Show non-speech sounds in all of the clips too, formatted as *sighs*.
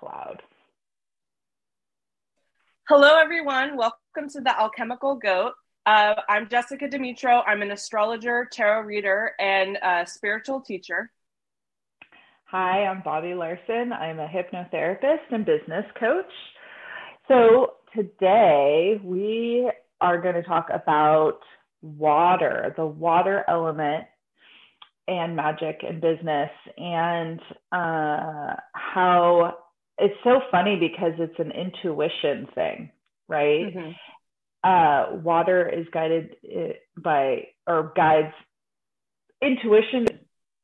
cloud. Hello, everyone. Welcome to the Alchemical Goat. Uh, I'm Jessica Dimitro. I'm an astrologer, tarot reader, and a spiritual teacher. Hi, I'm Bobby Larson. I'm a hypnotherapist and business coach. So today we are going to talk about water, the water element and magic and business and uh, how it's so funny because it's an intuition thing, right? Mm-hmm. Uh, water is guided uh, by or guides intuition.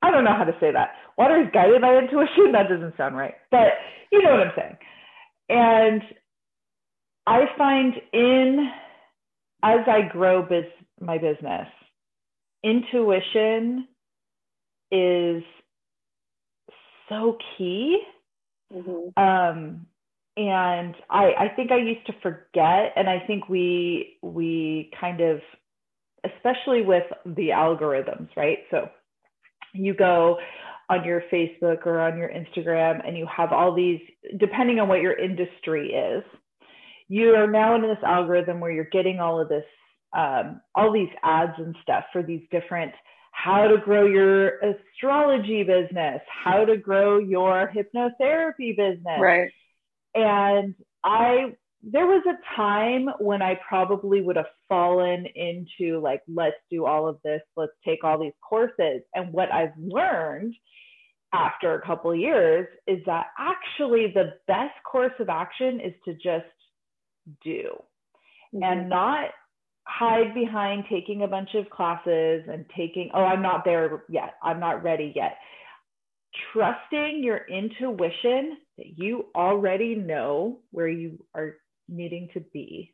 I don't know how to say that. Water is guided by intuition. *laughs* That doesn't sound right, but you know what I'm saying. And I find in as I grow biz, my business, intuition is so key. Mm-hmm. Um, and I, I think I used to forget, and I think we we kind of, especially with the algorithms, right? So you go on your Facebook or on your Instagram, and you have all these, depending on what your industry is, you are now in this algorithm where you're getting all of this, um, all these ads and stuff for these different how to grow your astrology business, how to grow your hypnotherapy business. Right. And I, there was a time when I probably would have fallen into like, let's do all of this, let's take all these courses. And what I've learned after a couple years is that actually the best course of action is to just do mm-hmm. and not hide behind taking a bunch of classes and taking, oh, I'm not there yet. I'm not ready yet. Trusting your intuition that you already know where you are needing to be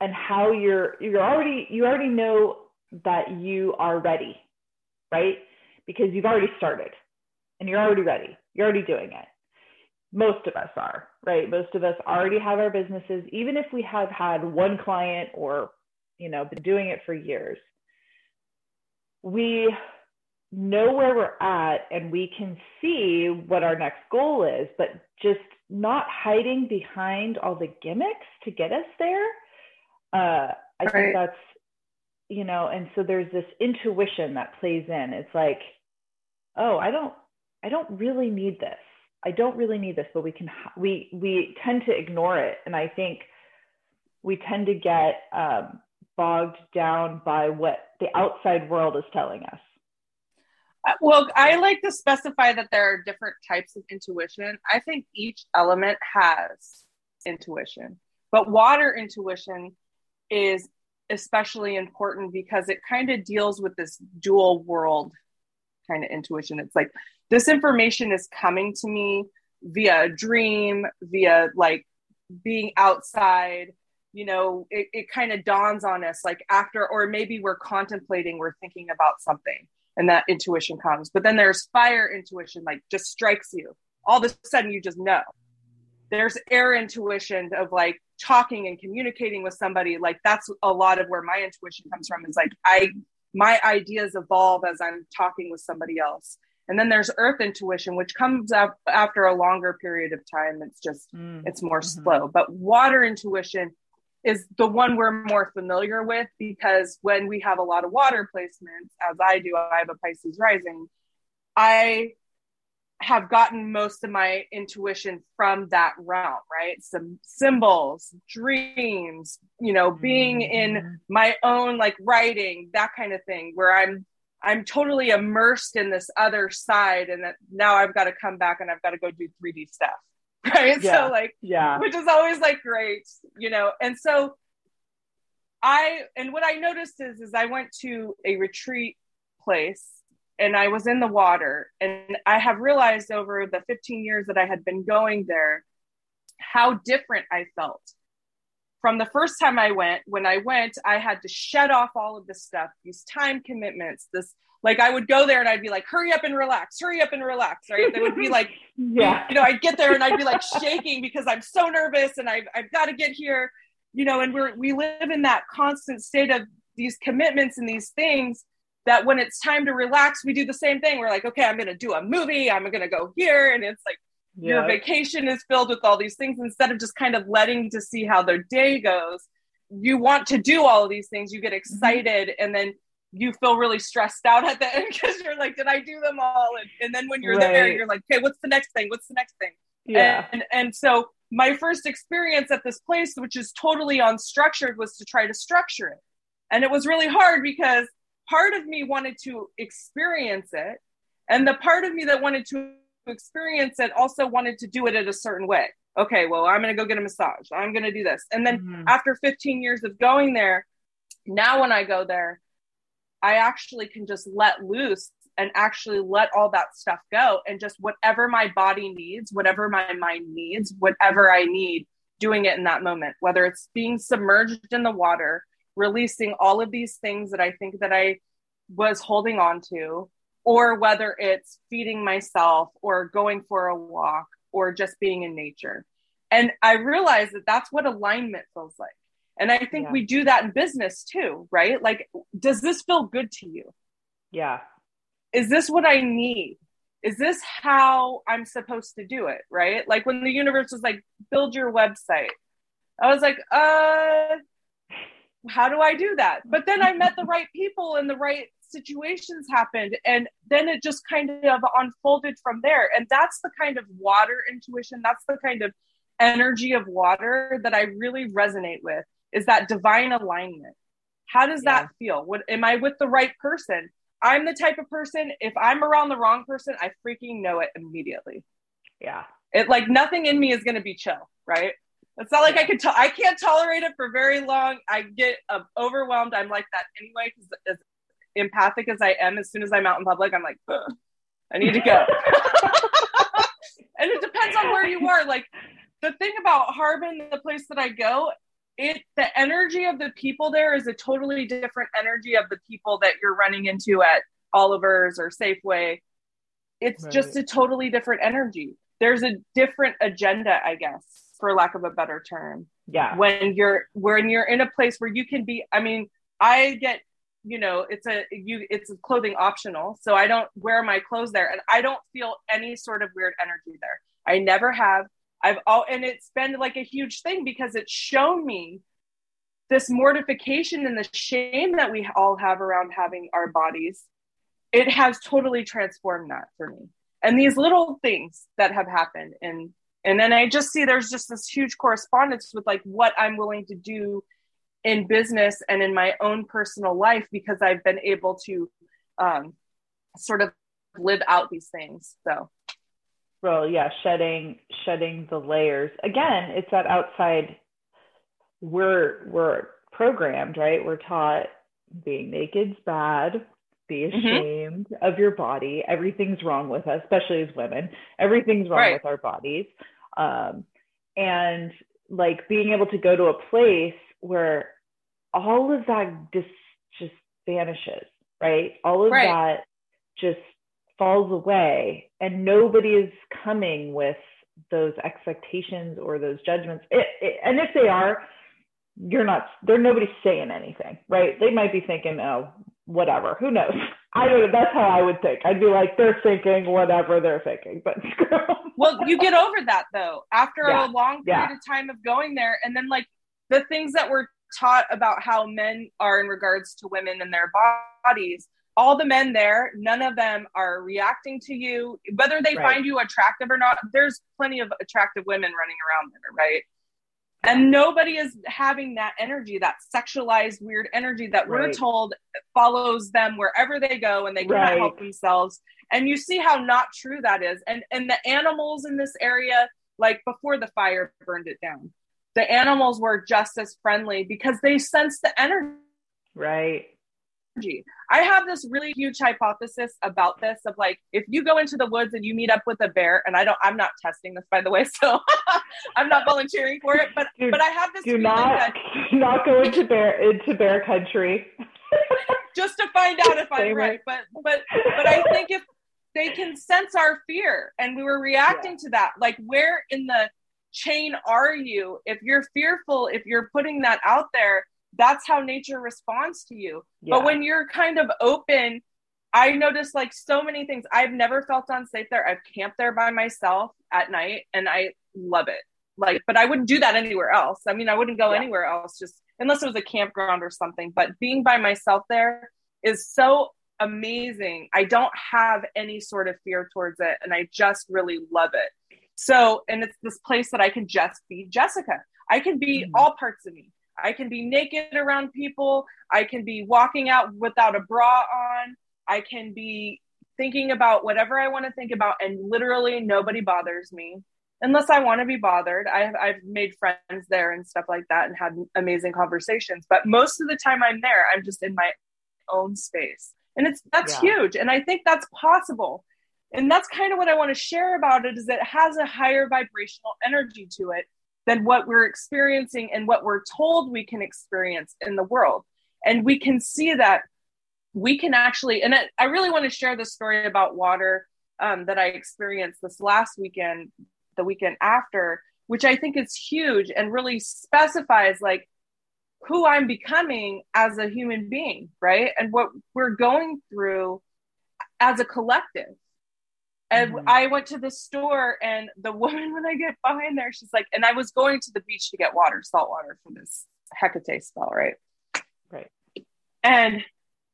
and how you're you're already you already know that you are ready right because you've already started and you're already ready you're already doing it most of us are, right? Most of us already have our businesses, even if we have had one client or, you know, been doing it for years. We know where we're at and we can see what our next goal is, but just not hiding behind all the gimmicks to get us there. Uh, I right. think that's, you know, and so there's this intuition that plays in. It's like, oh, I don't, I don't really need this I don't really need this, but we can, we, we tend to ignore it. And I think we tend to get um, bogged down by what the outside world is telling us. Uh, well, I like to specify that there are different types of intuition. I think each element has intuition, but water intuition is especially important because it kind of deals with this dual world kind of intuition. It's like this information is coming to me via a dream, via like being outside. You know, it, it kind of dawns on us like after, or maybe we're contemplating, we're thinking about something, and that intuition comes. But then there's fire intuition, like just strikes you. All of a sudden, you just know. There's air intuition of like talking and communicating with somebody. Like that's a lot of where my intuition comes from. Is like I my ideas evolve as I'm talking with somebody else. And then there's earth intuition, which comes up after a longer period of time. It's just, mm. it's more mm-hmm. slow. But water intuition is the one we're more familiar with because when we have a lot of water placements, as I do, I have a Pisces rising, I have gotten most of my intuition from that realm, right? Some symbols, dreams, you know, being mm-hmm. in my own like writing, that kind of thing, where I'm I'm totally immersed in this other side and that now I've got to come back and I've got to go do 3D stuff. *laughs* Right. Yeah. So like yeah, which is always like great, you know. And so I and what I noticed is is I went to a retreat place and I was in the water. And I have realized over the 15 years that I had been going there how different I felt. From the first time I went, when I went, I had to shut off all of this stuff, these time commitments, this like I would go there and I'd be like, hurry up and relax, hurry up and relax, right? They would be like, *laughs* yeah, you know, I'd get there and I'd be like shaking because I'm so nervous and I've, I've got to get here, you know, and we're, we live in that constant state of these commitments and these things that when it's time to relax, we do the same thing. We're like, okay, I'm going to do a movie. I'm going to go here. And it's like, your vacation is filled with all these things. Instead of just kind of letting to see how their day goes you want to do all of these things. You get mm-hmm. excited and then you feel really stressed out at the end *laughs* because you're like did i do them all? And, and then when you're right. there you're like okay what's the next thing? What's the next thing? Yeah. And, and so my first experience at this place which is totally unstructured was to try to structure it. And it was really hard because part of me wanted to experience it and the part of me that wanted to experience it also wanted to do it in a certain way. Okay well i'm going to go get a massage. I'm going to do this. And then mm-hmm. after 15 years of going there now when i go there i actually can just let loose and actually let all that stuff go and just whatever my body needs whatever my mind needs whatever i need doing it in that moment. Whether it's being submerged in the water releasing all of these things that i think that i was holding on to or whether it's feeding myself or going for a walk or just being in nature. And I realize that that's what alignment feels like. And I think yeah. we do that in business too, right? Like, does this feel good to you? Yeah. Is this what I need? Is this how I'm supposed to do it? Right. Like when the universe was like, build your website, I was like, uh, how do I do that? But then I met the right people and the right situations happened and then it just kind of unfolded from there and that's the kind of water intuition that's the kind of energy of water that i really resonate with is that divine alignment how does yeah. that feel what am i with the right person i'm the type of person if i'm around the wrong person i freaking know it immediately yeah it like nothing in me is going to be chill right it's not like. I can. To- I can't tolerate it for very long. I get uh, overwhelmed. I'm like that anyway because empathic as I am, as soon as I'm out in public, I'm like, I need to go. *laughs* *laughs* and it depends on where you are. Like the thing about Harbin, the place that I go, it the energy of the people there is a totally different energy of the people that you're running into at Oliver's or Safeway. It's right. just a totally different energy. There's a different agenda, I guess, for lack of a better term. Yeah. When you're when you're in a place where you can be, I mean, I get you know it's a you it's clothing optional. So i don't wear my clothes there and i don't feel any sort of weird energy there. I never have. I've all and it's been like a huge thing because it's shown me this mortification and the shame that we all have around having our bodies. It has totally transformed that for me. And these little things that have happened and and then i just see there's just this huge correspondence with like what i'm willing to do in business and in my own personal life because I've been able to um, sort of live out these things. So, well, yeah, shedding shedding the layers. Again, it's that outside. We're we're programmed, right? We're taught being naked's bad. Be mm-hmm. ashamed mm-hmm. of your body. Everything's wrong with us, especially as women. Everything's wrong right. with our bodies. Um, and like being able to go to a place where all of that just just vanishes, right? All of right. that just falls away and nobody is coming with those expectations or those judgments. It, it, and if they are, you're not, they're nobody's saying anything, right? They might be thinking, oh, whatever, who knows? I don't know. That's how I would think. I'd be like, they're thinking whatever they're thinking, but *laughs* well, you get over that though after yeah. a long period yeah. of time of going there, and then like the things that were taught about how men are in regards to women and their bodies. All the men there none of them are reacting to you. Whether they right. find you attractive or not there's plenty of attractive women running around there right? And nobody is having that energy that sexualized weird energy that we're told follows them wherever they go and they cannot right. help themselves. And you see how not true that is. And and the animals in this area like before the fire burned it down the animals were just as friendly because they sense the energy. Right. I have this really huge hypothesis about this of like if you go into the woods and you meet up with a bear and I don't I'm not testing this by the way *laughs* so *laughs* I'm not volunteering for it but but I have this do not that, *laughs* not go into bear into bear country just to find out if I'm right but but but I think if they can sense our fear and we were reacting yeah. to that like where in the chain are you? If you're fearful, if you're putting that out there, that's how nature responds to you. Yeah. But when you're kind of open, I noticed like so many things. I've never felt unsafe there. I've camped there by myself at night and I love it. Like, but I wouldn't do that anywhere else. I mean, I wouldn't go yeah. anywhere else just unless it was a campground or something. But being by myself there is so amazing. I don't have any sort of fear towards it and I just really love it. So, and it's this place that I can just be Jessica. I can be mm-hmm. all parts of me. I can be naked around people. I can be walking out without a bra on. I can be thinking about whatever I want to think about, and literally nobody bothers me unless I want to be bothered. I've, I've made friends there and stuff like that and had amazing conversations. But most of the time I'm there, I'm just in my own space. And it's that's yeah. huge. And I think that's possible. And that's kind of what I want to share about it is it has a higher vibrational energy to it than what we're experiencing and what we're told we can experience in the world. And we can see that we can actually, and I, I really want to share the story about water um, that I experienced this last weekend, the weekend after, which I think is huge and really specifies like who I'm becoming as a human being, right? And what we're going through as a collective. And mm-hmm. I went to the store, and the woman, *laughs* when I get behind there, she's like, and I was going to the beach to get water, salt water for this Hecate spell, right? Right. And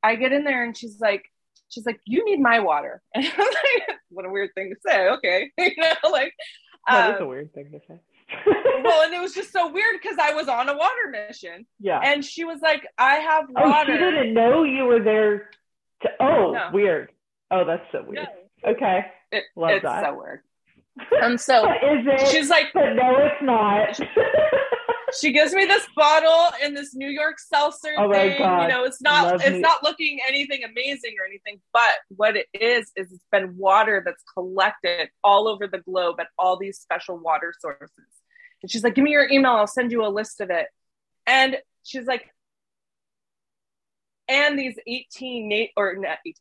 I get in there and she's like, she's like, you need my water. *laughs* And I'm like, what a weird thing to say. Okay. *laughs* you know, like, that is a um, weird thing to say. well, and it was just so weird because I was on a water mission. Yeah. And she was like, I have water. Oh, she didn't know you were there. To, oh, no. weird. Oh, that's so weird. No. Okay. It, Love it's that. so weird. And so *laughs* is it? She's like, no, it's not she gives me this bottle in this New York seltzer oh thing. God. You know, it's not Love it's me. not looking anything amazing or anything, but what it is is it's been water that's collected all over the globe at all these special water sources. And she's like, "Give me your email. I'll send you a list of it." And she's like, and these 18 Nate or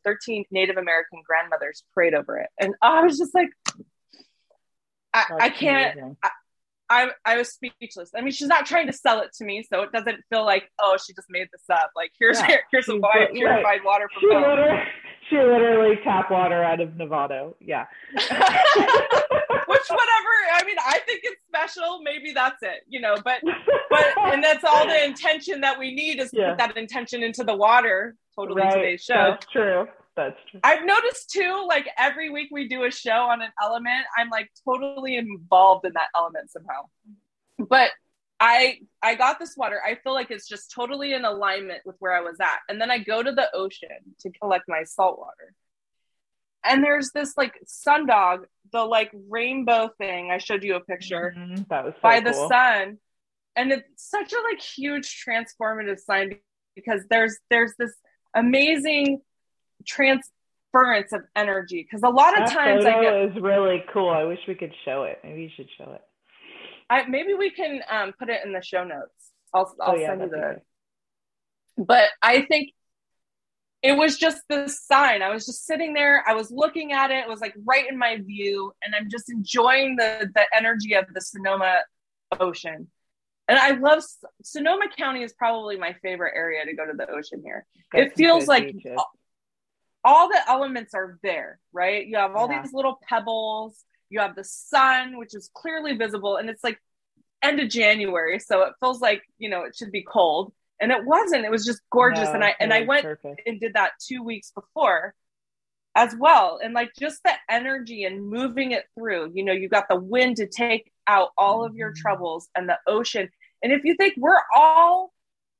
13 Native American grandmothers prayed over it. And I was just like, I, I can't. I, I, I was speechless. I mean, she's not trying to sell it to me, so it doesn't feel like, oh, she just made this up. Like, here's yeah. here, *laughs* here's some wine, purified water from she literally, she literally tap water out of Novato. Yeah. *laughs* Which, whatever. I mean, I think it's special. Maybe that's it, you know. But, but, and that's all the intention that we need is yeah. put that intention into the water. Totally right. today's show. That's true. That's true. I've noticed too, like every week we do a show on an element, I'm like totally involved in that element somehow. But I I got this water. I feel like it's just totally in alignment with where I was at. And then I go to the ocean to collect my salt water. And there's this like sundog, the like rainbow thing. I showed you a picture. Mm-hmm. That was so by cool. the sun. And it's such a like huge transformative sign because there's there's this amazing transference of energy because a lot of that times photo I get, is really cool. I wish we could show it. Maybe you should show it. I maybe we can um, put it in the show notes. I'll I'll oh, yeah, send you the. But I think it was just the sign. I was just sitting there. I was looking at it. It was like right in my view, and I'm just enjoying the the energy of the Sonoma Ocean. And I love Sonoma County is probably my favorite area to go to the ocean here. it feels like beaches all the elements are there, right? You have all yeah. these little pebbles, you have the sun, which is clearly visible, and it's like end of January, so it feels like, you know, it should be cold. And it wasn't, it was just gorgeous. No, and I and I went perfect. and did that two weeks before as well. And like just the energy and moving it through, you know, you got the wind to take out all of your mm-hmm. troubles and the ocean. And if you think we're all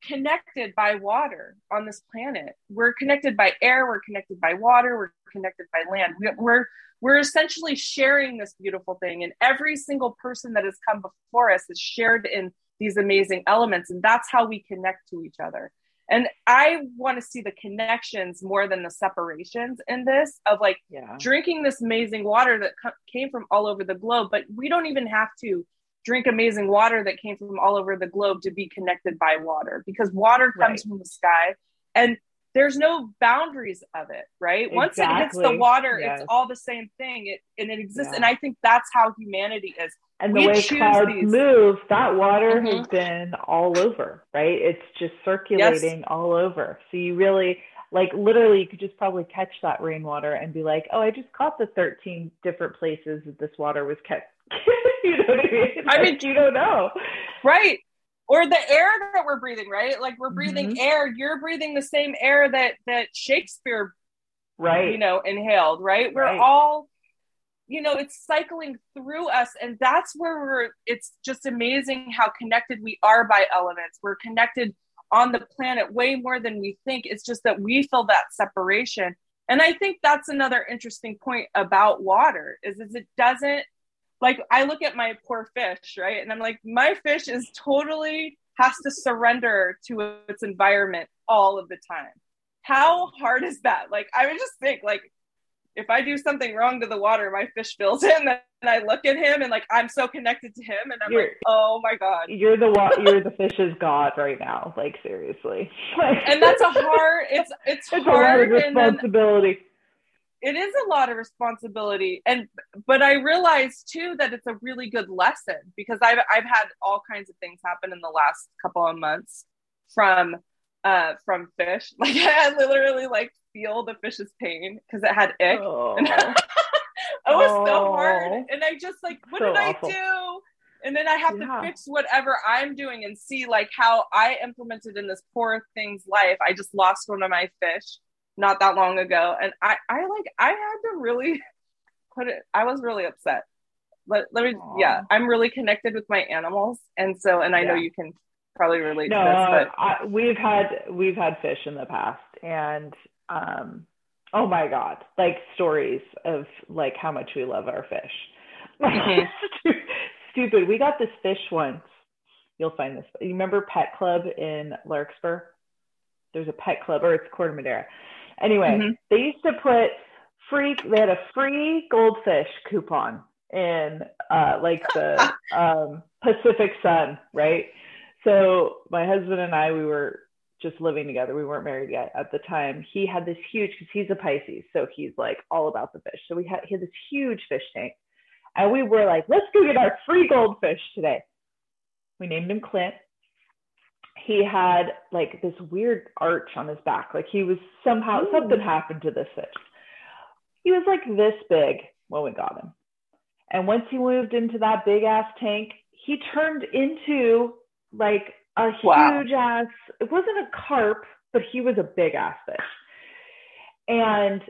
connected by water on this planet. We're connected by air, we're connected by water, we're connected by land. We're we're essentially sharing this beautiful thing and every single person that has come before us is shared in these amazing elements and that's how we connect to each other. And I want to see the connections more than the separations in this of like yeah. drinking this amazing water that came from all over the globe, but we don't even have to drink amazing water that came from all over the globe to be connected by water because water comes right. from the sky and there's no boundaries of it right exactly. once it hits the water yes. it's all the same thing it and it exists yeah. and i think that's how humanity is and the we way clouds these. move that water mm-hmm. has been all over right it's just circulating yes. all over so you really like literally you could just probably catch that rainwater and be like, oh, I just caught the 13 different places that this water was kept. You know what I mean? *laughs* I mean, you don't know. Right. Or the air that we're breathing, right? Like we're breathing mm-hmm. air. You're breathing the same air that that Shakespeare, right? You know, inhaled, right? We're right. all, you know, it's cycling through us, and that's where we're. It's just amazing how connected we are by elements. We're connected on the planet way more than we think. It's just that we feel that separation. And I think that's another interesting point about water is, is it doesn't like I look at my poor fish, right? And I'm like, my fish is totally has to surrender to its environment all of the time. How hard is that? Like I would just think like if I do something wrong to the water, my fish feels it, and then I look at him and like I'm so connected to him, and I'm you're, like, oh my god, you're the wa- you're the fish's god right now, like seriously. *laughs* and that's a hard. It's it's, it's hard. responsibility. It is a lot of responsibility, and but I realize too that it's a really good lesson because I've I've had all kinds of things happen in the last couple of months from uh from fish. *laughs* Like I literally like feel the fish's pain because it had ick. *laughs* Oh. it was oh. so hard. And I just like, what so did awful. I do? And then I have yeah. to fix whatever I'm doing and see like how I implemented in this poor thing's life. I just lost one of my fish not that long ago. And I, I like I had to really *laughs* put it I was really upset. Let, let me Aww. yeah, I'm really connected with my animals. And so and I yeah. know you can probably relate no, to this, but I, we've had we've had fish in the past and um, oh my god, like stories of like how much we love our fish. Mm-hmm. *laughs* Stupid. We got this fish once. You'll find this. You remember Pet Club in Larkspur? There's a pet club, or it's Corte Madera. Anyway, mm-hmm. they used to put free. They had a free goldfish coupon in uh, like the *laughs* um, Pacific Sun, right? So my husband and I, we were just living together. We weren't married yet at the time. He had this huge because he's a Pisces, so he's like all about the fish. So we had he had this huge fish tank, and we were like, let's go get our free goldfish today. We named him Clint. He had like this weird arch on his back, like he was somehow Ooh. something happened to this fish. He was like this big when we got him, and once he moved into that big ass tank, he turned into like a wow. huge ass, it wasn't a carp, but he was a big ass fish. And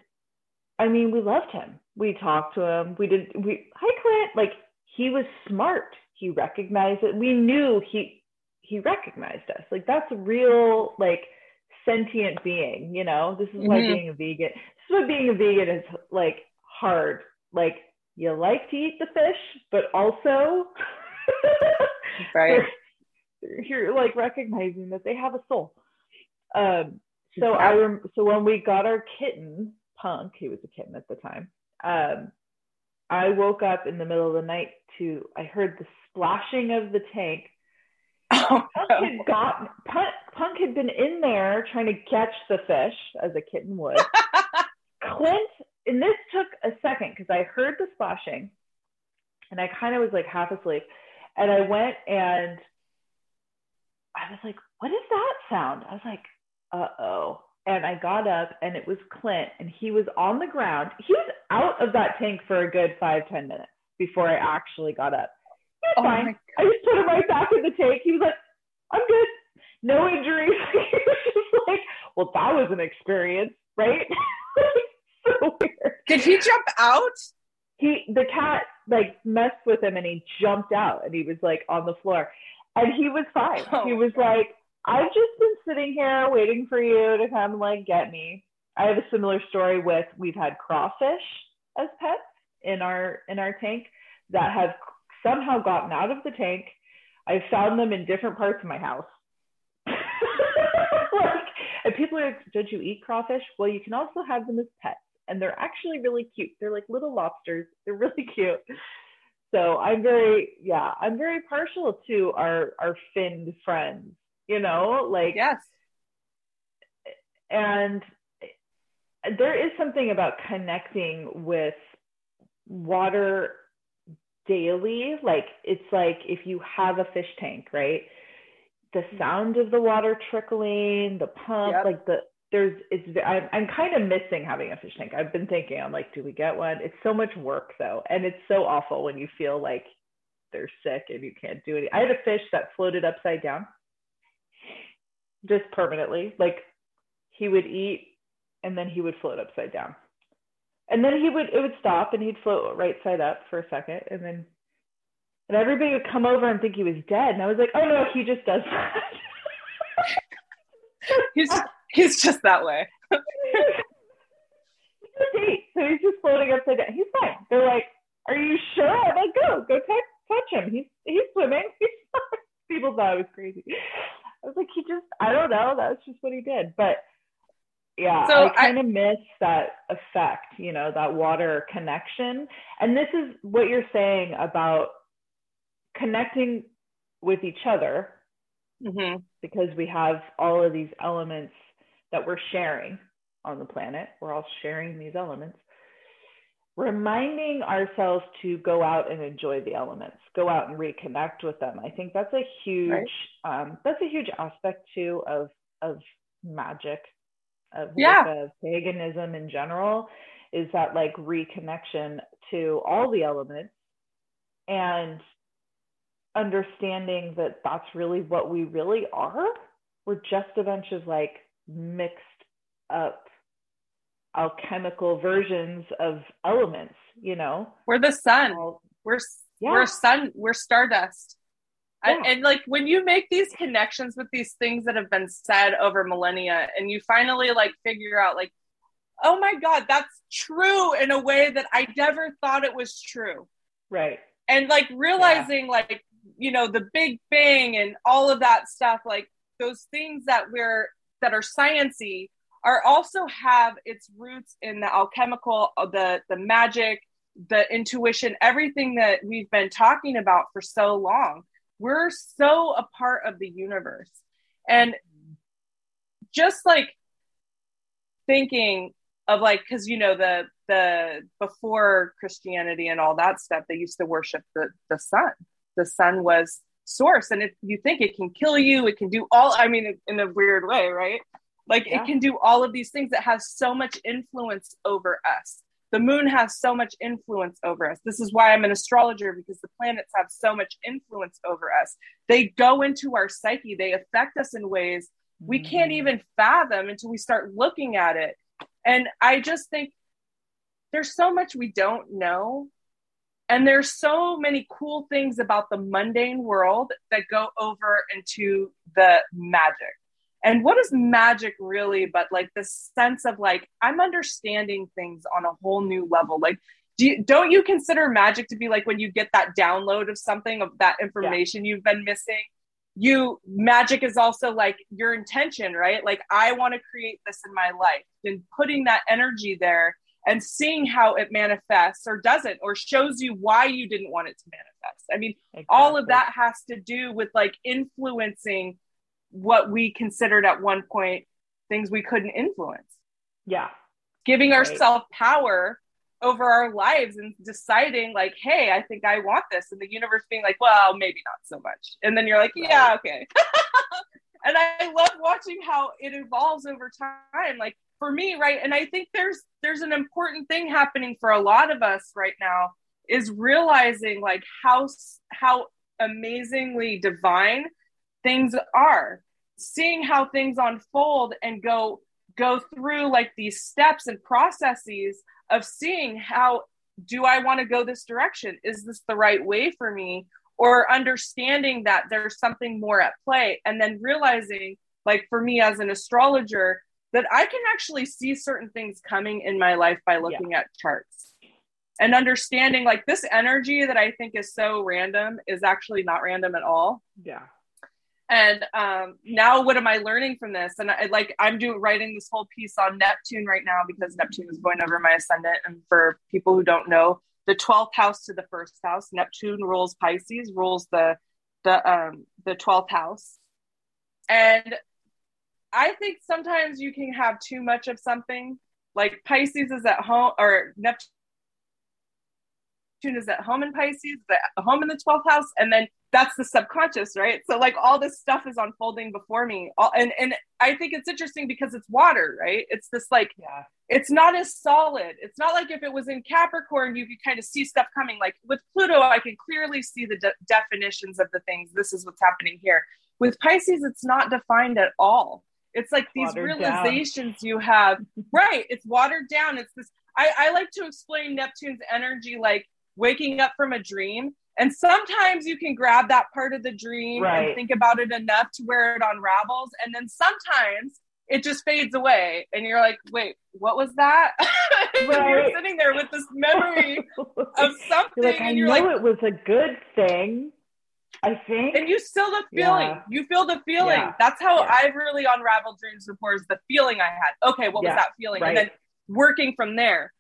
I mean, we loved him. We talked to him. We did, we, hi Clint, like he was smart. He recognized it. We knew he, he recognized us. Like that's a real, like, sentient being, you know? This is mm-hmm. why being a vegan, this is why being a vegan is like hard. Like, you like to eat the fish, but also, right *laughs* you're like recognizing that they have a soul. Um, so I rem- so when we got our kitten, Punk, he was a kitten at the time. Um, I woke up in the middle of the night to I heard the splashing of the tank. Oh, Punk had *laughs* gotten Punk, Punk had been in there trying to catch the fish as a kitten would. *laughs* Clint, and this took a second because I heard the splashing, and I kind of was like half asleep, and I went and I was like, what is that sound? I was like, uh oh. And I got up and it was Clint and he was on the ground. He was out of that tank for a good five, ten minutes before I actually got up. He was oh fine. I just put him right back in the tank. He was like, I'm good. No injuries. *laughs* he was just like, well, that was an experience, right? *laughs* so weird. Did he jump out? He the cat like messed with him and he jumped out and he was like on the floor. And he was fine. Oh, he was God. like, I've just been sitting here waiting for you to come like get me. I have a similar story with we've had crawfish as pets in our in our tank that have somehow gotten out of the tank. I've found them in different parts of my house. *laughs* like, and people are like, don't you eat crawfish? Well, you can also have them as pets, and they're actually really cute. They're like little lobsters. They're really cute. So I'm very, yeah, I'm very partial to our our finned friends. You know, like yes, and there is something about connecting with water daily. Like it's like if you have a fish tank, right? The mm-hmm. sound of the water trickling, the pump, yep. like the there's it's I'm, I'm kind of missing having a fish tank. I've been thinking I'm like, do we get one? It's so much work though, and it's so awful when you feel like they're sick and you can't do it. I had a fish that floated upside down, just permanently. Like he would eat and then he would float upside down, and then he would it would stop and he'd float right side up for a second, and then and everybody would come over and think he was dead, and I was like, oh no, he just does that. *laughs* he's he's just that way. *laughs* He's a date, so he's just floating upside down. He's fine. They're like, "Are you sure?" I'm like, "Go, go touch, touch him. He's he's swimming." *laughs* People thought I was crazy. I was like, he just, I don't know. That's just what he did. But yeah, so I kind of miss that effect, you know, that water connection. And this is what you're saying about connecting with each other mm-hmm. because we have all of these elements that we're sharing on the planet. We're all sharing these elements. Reminding ourselves to go out and enjoy the elements, go out and reconnect with them. I think that's a huge right. um, that's a huge aspect too of of magic, of, yeah. of paganism in general, is that like reconnection to all the elements and understanding that that's really what we really are. We're just a bunch of like mixed up alchemical versions of elements, you know? We're the sun. we're yeah. we're sun, we're stardust. Yeah. And, and like when you make these connections with these things that have been said over millennia and you finally like figure out like oh my god that's true in a way that i never thought it was true right and like realizing yeah. like you know the big bang and all of that stuff like those things that we're that are sciency are also have its roots in the alchemical, uh, the the magic, the intuition, everything that we've been talking about for so long. We're so a part of the universe, and just like thinking of like because you know the the before Christianity and all that stuff, they used to worship the the sun. The sun was source. And if you think it can kill you. It can do all i mean in a weird way right? Like yeah. it can do all of these things that has so much influence over us the moon has so much influence over us. This is why i'm an astrologer because the planets have so much influence over us. They go into our psyche. They affect us in ways we mm-hmm. can't even fathom until we start looking at it. And i just think there's so much we don't know. And there's so many cool things about the mundane world that go over into the magic. And what is magic really but like the sense of like I'm understanding things on a whole new level. Like do you, don't you consider magic to be like when you get that download of something of that information yeah. you've been missing? You magic is also like your intention, right? Like I want to create this in my life and putting that energy there and seeing how it manifests or doesn't or shows you why you didn't want it to manifest i mean exactly. all of that has to do with like influencing what we considered at one point things we couldn't influence. Yeah. Giving right. ourselves power over our lives and deciding like hey i think i want this. And the universe being like well maybe not so much. And then you're like yeah okay. *laughs* And i love watching how it evolves over time. Like for me right and i think there's there's an important thing happening for a lot of us right now is realizing like how how amazingly divine things are seeing how things unfold and go go through like these steps and processes of seeing how do i want to go this direction is this the right way for me or understanding that there's something more at play and then realizing like for me as an astrologer that I can actually see certain things coming in my life by looking yeah. at charts and understanding like this energy that I think is so random is actually not random at all. Yeah. And um, now, what am I learning from this? And I, like, I'm doing writing this whole piece on Neptune right now because Neptune is going over my ascendant. And for people who don't know, the 12th house to the first house, Neptune rules Pisces, rules the the um the 12th house. And I think sometimes you can have too much of something. Like Pisces is at home, or Neptune is at home in Pisces, at home in the 12th house, and then that's the subconscious, right? So like all this stuff is unfolding before me. All, and and I think it's interesting because it's water, right? It's this like yeah. it's not as solid. It's not like if it was in Capricorn, you could kind of see stuff coming. Like with Pluto, I can clearly see the de- definitions of the things. This is what's happening here. With Pisces, it's not defined at all. It's like these Watered realizations you have. *laughs* right. It's watered down. It's this. I, I like to explain Neptune's energy like waking up from a dream and sometimes you can grab that part of the dream Right. and think about it enough to where it unravels. And then sometimes it just fades away. And you're like, wait, what was that? *laughs* And you're sitting there with this memory *laughs* of something. You're like, I and you're know like, it was a good thing. I think. and you still the feeling. Yeah. You feel the feeling. Yeah. That's how Yeah. I've really unraveled dreams before is the feeling I had. Okay, what was that feeling? Right. And then working from there.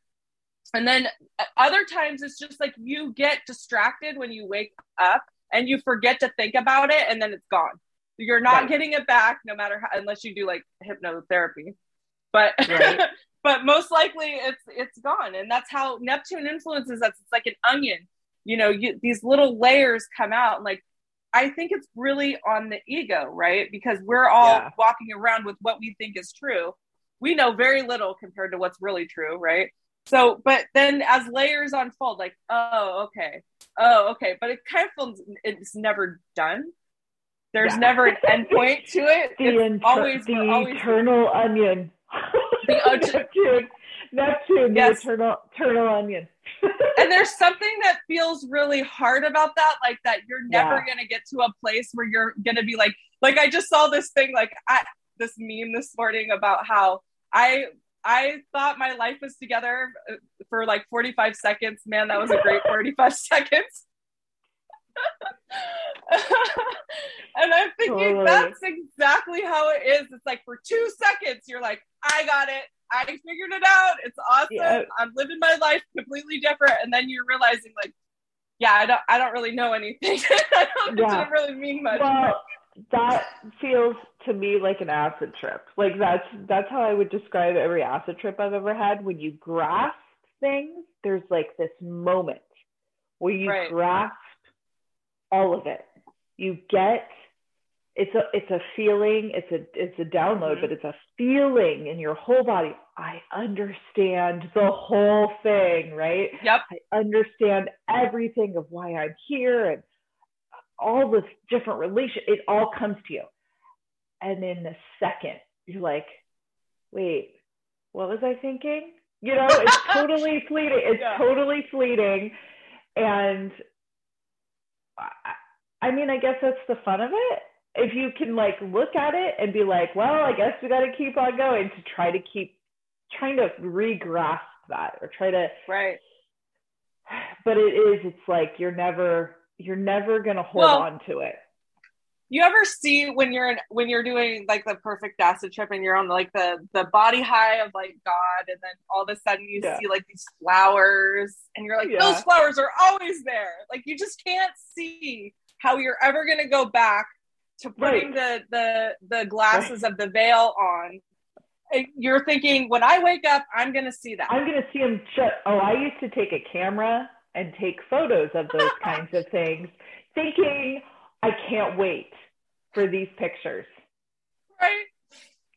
And then uh, other times it's just like you get distracted when you wake up and you forget to think about it and then it's gone. You're not Right. getting it back no matter how unless you do like hypnotherapy. But Right. *laughs* but most likely it's it's gone and that's how Neptune influences us. It's like an onion. You know, you, these little layers come out and like I think it's really on the ego, right? Because we're all Yeah. walking around with what we think is true. We know very little compared to what's really true, right? So, but then as layers unfold, like, oh, okay, oh, okay, but it kind of feels it's never done. There's Yeah. never an end point to it. *laughs* the, it's inter- always the always eternal onion. *laughs* The *laughs* Neptune. Neptune, Yes. the eternal, eternal onion. and there's something that feels really hard about that like that you're never Yeah. gonna get to a place where you're gonna be like like i just saw this thing like i this meme this morning about how i i thought my life was together uh, for like 45 seconds. Man that was a great 45 *laughs* seconds. *laughs* And i'm thinking Totally. that's exactly how it is. It's like for two seconds you're like i got it. I figured it out. It's awesome. Yeah. i'm living my life completely different. And then you're realizing like yeah i don't i don't really know anything. *laughs* I don't it Yeah. didn't really mean much. Well, that feels to me like an acid trip. Like that's that's how I would describe every acid trip I've ever had. When you grasp things, there's like this moment where you Right. grasp all of it. You get it's a it's a feeling, it's a it's a download, Mhm. but it's a feeling in your whole body. I understand the whole thing, right? yep I understand everything of why I'm here and all this different relation. It all comes to you. And in a second, you're like, wait, what was I thinking? You know, it's *laughs* totally fleeting. It's Yeah. totally fleeting. And I, I mean, I guess that's the fun of it. If you can like look at it and be like, well, I guess we got to keep on going to try to keep trying to re-grasp that or try to right *sighs* but it is it's like you're never you're never gonna hold Well- on to it you ever see when you're in, when you're doing like the perfect acid trip and you're on like the the body high of like God and then all of a sudden you Yeah. see like these flowers and you're like Yeah. those flowers are always there. Like you just can't see how you're ever going to go back to putting the the the glasses of the veil on. You're thinking when I wake up I'm going to see that. I'm gonna see him just oh i used to take a camera and take photos of those kinds of things thinking i can't wait for these pictures right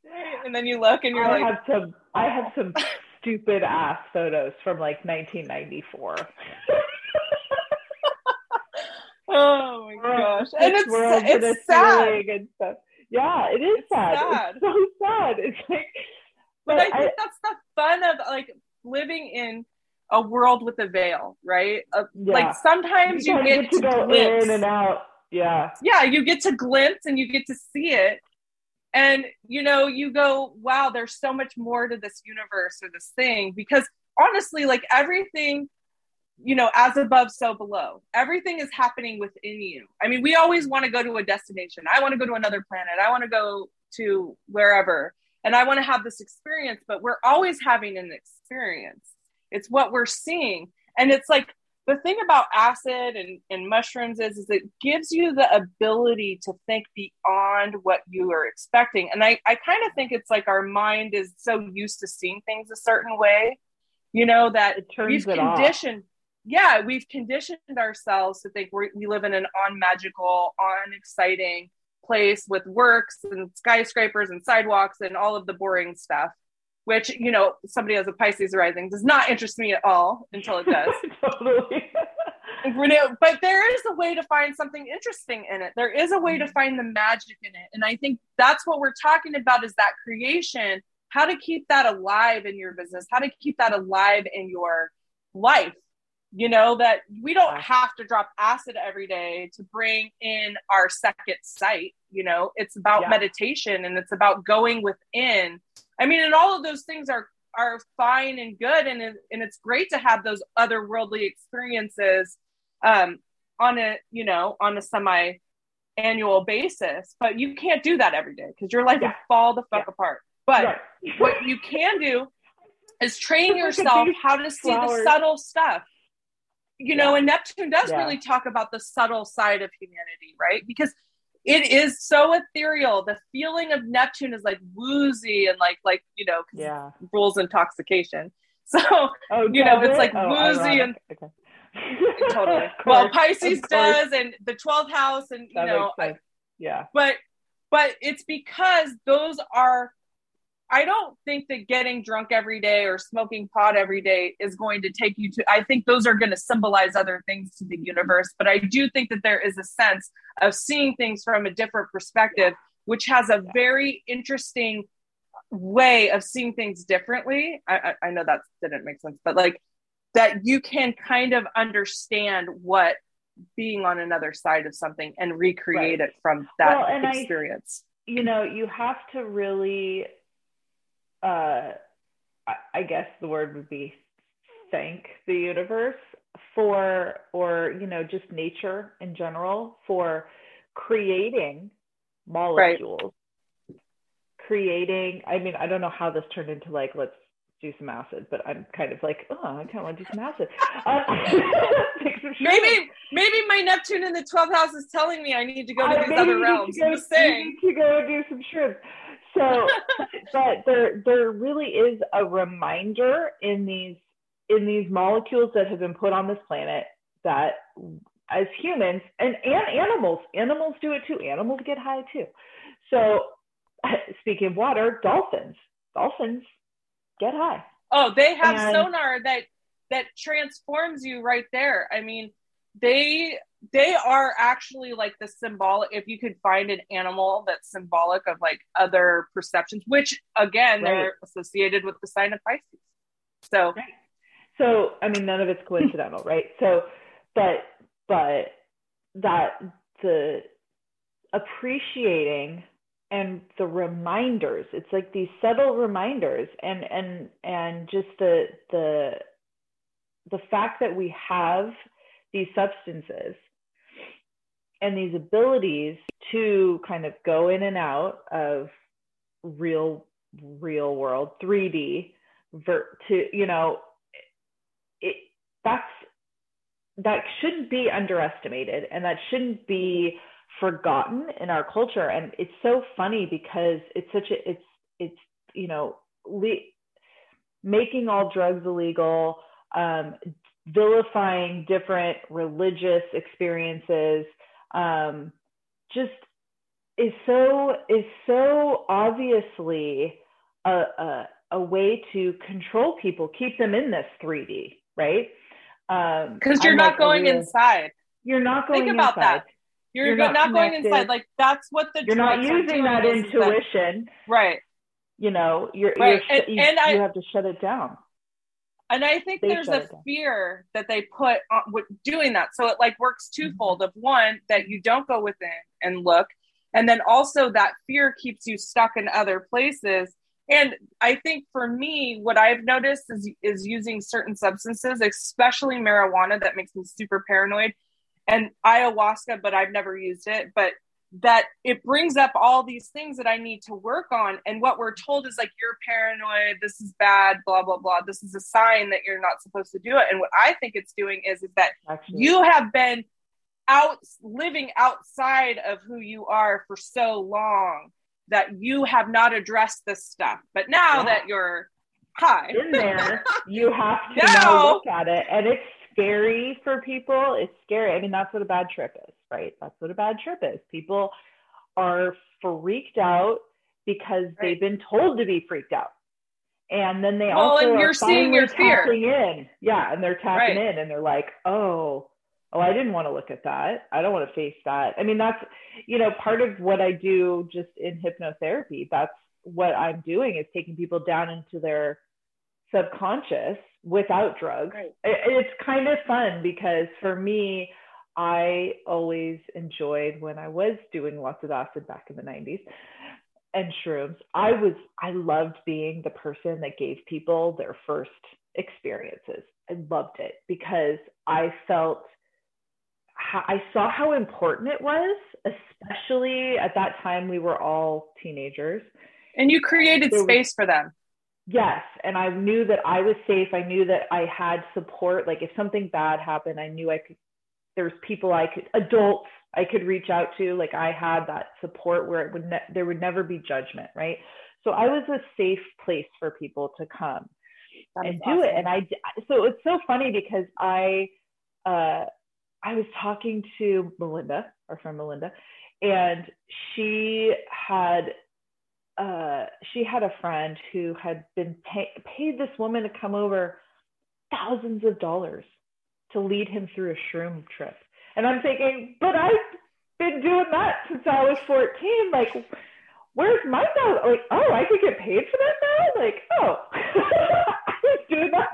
Right. and then you look and you're i like have some i have some *laughs* stupid ass photos from like 1994 *laughs* oh my gosh and it's World it's sad and stuff yeah it is It's sad. sad. it's so sad it's like but I think that's the fun of like living in a world with a veil, right? Uh, yeah. Like sometimes you, kinda get, to, go glimpse. in and out. Yeah. Yeah, you get to glimpse and you get to see it. And you know, you go, wow, there's so much more to this universe or this thing. Because honestly, like everything, you know, as above, so below. Everything is happening within you. I mean, we always want to go to a destination. I want to go to another planet. I want to go to wherever. And I want to have this experience, but we're always having an experience. It's what we're seeing. And it's like the thing about acid and, and mushrooms is, is it gives you the ability to think beyond what you are expecting. And I, I kind of think it's like our mind is so used to seeing things a certain way, you know, that It turns we've it off. conditioned yeah, we've conditioned ourselves to think we we live in an unmagical, unexciting place with works and skyscrapers and sidewalks and all of the boring stuff which you know somebody has a pisces rising does not interest me at all until it does. *laughs* Totally. But there is a way to find something interesting in it. There is a way to mm-hmm. find the magic in it. And i think that's what we're talking about is that creation how to keep that alive in your business how to keep that alive in your life. You know that we don't have to drop acid every day to bring in our second sight you know. It's about yeah. meditation and it's about going within i mean and all of those things are are fine and good and and it's great to have those otherworldly experiences um on a you know on a semi annual basis but you can't do that every day because your life yeah. will fall the fuck yeah. apart but right. what you can do is train yourself how to see flowers. the subtle stuff you know, and Neptune does yeah. really talk about the subtle side of humanity, right? Because it is so ethereal. The feeling of Neptune is like woozy and like like you know, yeah, rules intoxication. *laughs* So oh, you know, it's like oh, woozy and okay. *laughs* totally. *laughs* well, Pisces does, and the twelfth house, and you that know, I, yeah. But but it's because those are I don't think that getting drunk every day or smoking pot every day is going to take you to, I think those are going to symbolize other things to the universe. But I do think that there is a sense of seeing things from a different perspective, which has a very interesting way of seeing things differently. I, I, I know that didn't make sense, but like that you can kind of understand what being on another side of something and recreate right. it from that well, experience. I, you know, you have to really uh, I guess the word would be thank the universe for, or, you know, just nature in general for creating molecules. Right. Creating, I mean, I don't know how this turned into like, let's do some acid, but I'm kind of like, oh, I kind of want to do some acid. Uh, *laughs* some maybe, maybe my Neptune in the 12th house is telling me I need to go to uh, these other realms. Go, I'm saying. to go do some shrooms so *laughs* but there there really is a reminder in these in these molecules that have been put on this planet that as humans and, and animals animals do it too. Animals get high too. So *laughs* speaking of water dolphins dolphins get high. Oh they have and, sonar that that transforms you right there. I mean they they are actually like the symbolic if you could find an animal that's symbolic of like other perceptions which again right. they're associated with the sign of pisces so right. so i mean none of it's coincidental *laughs* right so but but that the appreciating and the reminders it's like these subtle reminders and and and just the the the fact that we have these substances and these abilities to kind of go in and out of real real world 3d ver- to you know it that's that shouldn't be underestimated and that shouldn't be forgotten in our culture. And it's so funny because it's such a it's it's you know le- making all drugs illegal um, vilifying different religious experiences um, just is so is so obviously a, a, a way to control people, keep them in this 3D, right? Because um, you're I'm not like going inside. You're not going. Think about inside. that. You're, you're not, not going inside. Like that's what the you're not using that intuition, that, right? You know, you're, right. You're, and, you, and I, you have to shut it down and i think they there's a fear that they put on with doing that. So it like works twofold. Mm-hmm. of one that you don't go within and look. And then also that fear keeps you stuck in other places. And i think for me what i've noticed is is using certain substances especially marijuana that makes me super paranoid and ayahuasca but i've never used it. But that it brings up all these things that I need to work on. And what we're told is like, you're paranoid, this is bad, blah, blah, blah. This is a sign that you're not supposed to do it. And what I think it's doing is, is that Actually. you have been out living outside of who you are for so long that you have not addressed this stuff. But now yeah. that you're high in there, *laughs* you have to now, look at it. And it's scary for people. It's scary. I mean, that's what a bad trip is, right? That's what a bad trip is. People are freaked out because right. they've been told to be freaked out. And then they well, also and you're are seeing your fear. in. Yeah, and they're tapping right. in and they're like, "Oh, oh, I didn't want to look at that. I don't want to face that." I mean, that's you know, part of what I do just in hypnotherapy. That's what I'm doing is taking people down into their subconscious without drugs. Right. It's kind of fun because for me, I always enjoyed when I was doing lots of acid back in the 90s and shrooms. I was, I loved being the person that gave people their first experiences. I loved it because I felt, I saw how important it was, especially at that time we were all teenagers. And you created space for them. Yes. And I knew that I was safe. I knew that I had support. Like if something bad happened, I knew I could, there was people I could, adults I could reach out to. Like I had that support where it would, ne- there would never be judgment. Right. So I was a safe place for people to come and do awesome. it. And I, so it's so funny because I, uh, I was talking to Melinda, our friend Melinda, and she had uh, she had a friend who had been pay- paid this woman to come over thousands of dollars to lead him through a shroom trip. And I'm thinking, but I've been doing that since I was 14. Like, where's my thousand? Like, oh, I could get paid for that now? Like, oh, *laughs* I was doing that.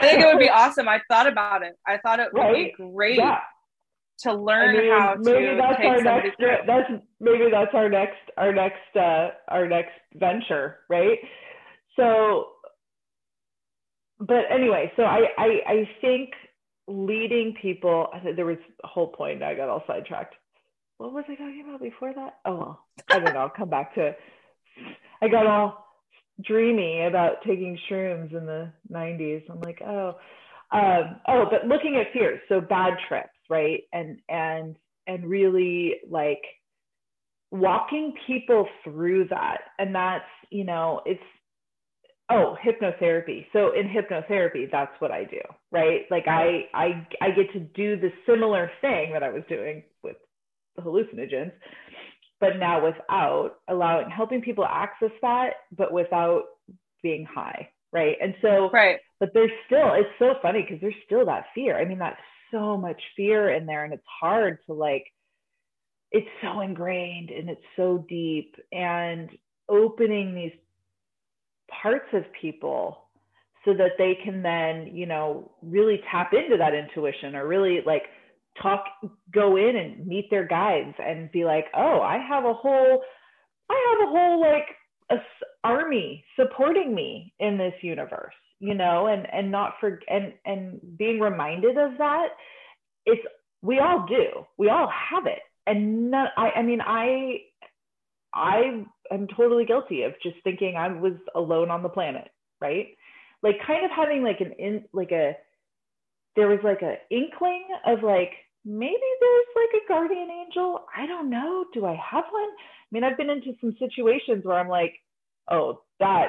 I think it would be *laughs* awesome. I thought about it. I thought it would right? be great. Yeah to learn I mean, how maybe to that's our next that's maybe that's our next our next uh our next venture right so but anyway so i i, I think leading people there was a whole point i got all sidetracked. What was i talking about before that? Oh well i don't know. I'll come back to i got all dreamy about taking shrooms in the 90s i'm like oh um, oh but looking at fears. So bad trips right? And and and really like walking people through that. And that's you know it's oh hypnotherapy. So in hypnotherapy that's what i do right? Like i i i get to do the similar thing that i was doing with the hallucinogens but now without allowing helping people access that but without being high right? And so right. but there's still it's so funny because there's still that fear. I mean that's so much fear in there and it's hard to like it's so ingrained and it's so deep and opening these parts of people so that they can then you know really tap into that intuition or really like talk go in and meet their guides and be like oh i have a whole i have a whole like army supporting me in this universe you know and and not for and and being reminded of that it's we all do. We all have it. And not, I, I mean i i am totally guilty of just thinking i was alone on the planet right like kind of having like an in like a there was like a inkling of like maybe there's like a guardian angel i don't know do i have one i mean i've been into some situations where i'm like oh that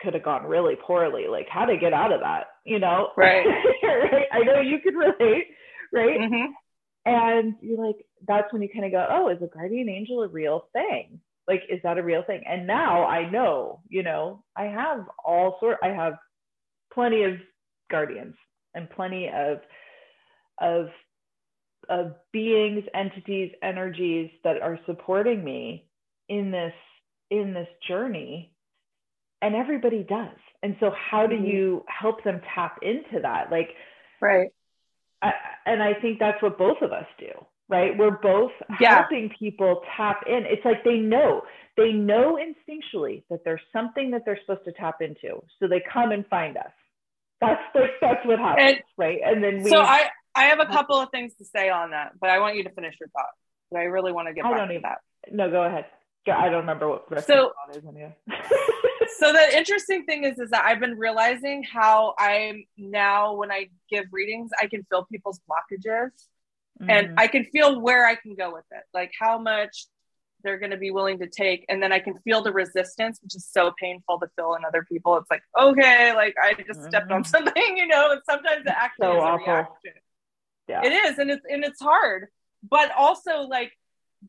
could have gone really poorly. Like how to get out of that, you know? *laughs* Right. right? I know you could relate, right? Mm-hmm. And you're like, that's when you kind of go, oh, is a guardian angel a real thing? Like, is that a real thing? And now I know, you know, I have all sort. I have plenty of guardians and plenty of of of beings, entities, energies that are supporting me in this in this journey and everybody does and so how do mm-hmm. you help them tap into that like right I, and i think that's what both of us do right? We're both yeah. helping people tap in. It's like they know. They know instinctually that there's something that they're supposed to tap into. So they come and find us. That's like that's what happens and, right? And then we so i i have a couple of things to say on that but i want you to finish your thought. But i really want to get I back to even, that. No go ahead. I don't remember what so, is *laughs* so the interesting thing is, is that I've been realizing how I'm now when I give readings, I can feel people's blockages, mm-hmm. and I can feel where I can go with it, like how much they're going to be willing to take and then i can feel the resistance which is so painful to feel in other people it's like okay like i just stepped on mm-hmm. something *laughs* you know and sometimes it actually so is awful. a reaction yeah. it is and it's and it's hard but also like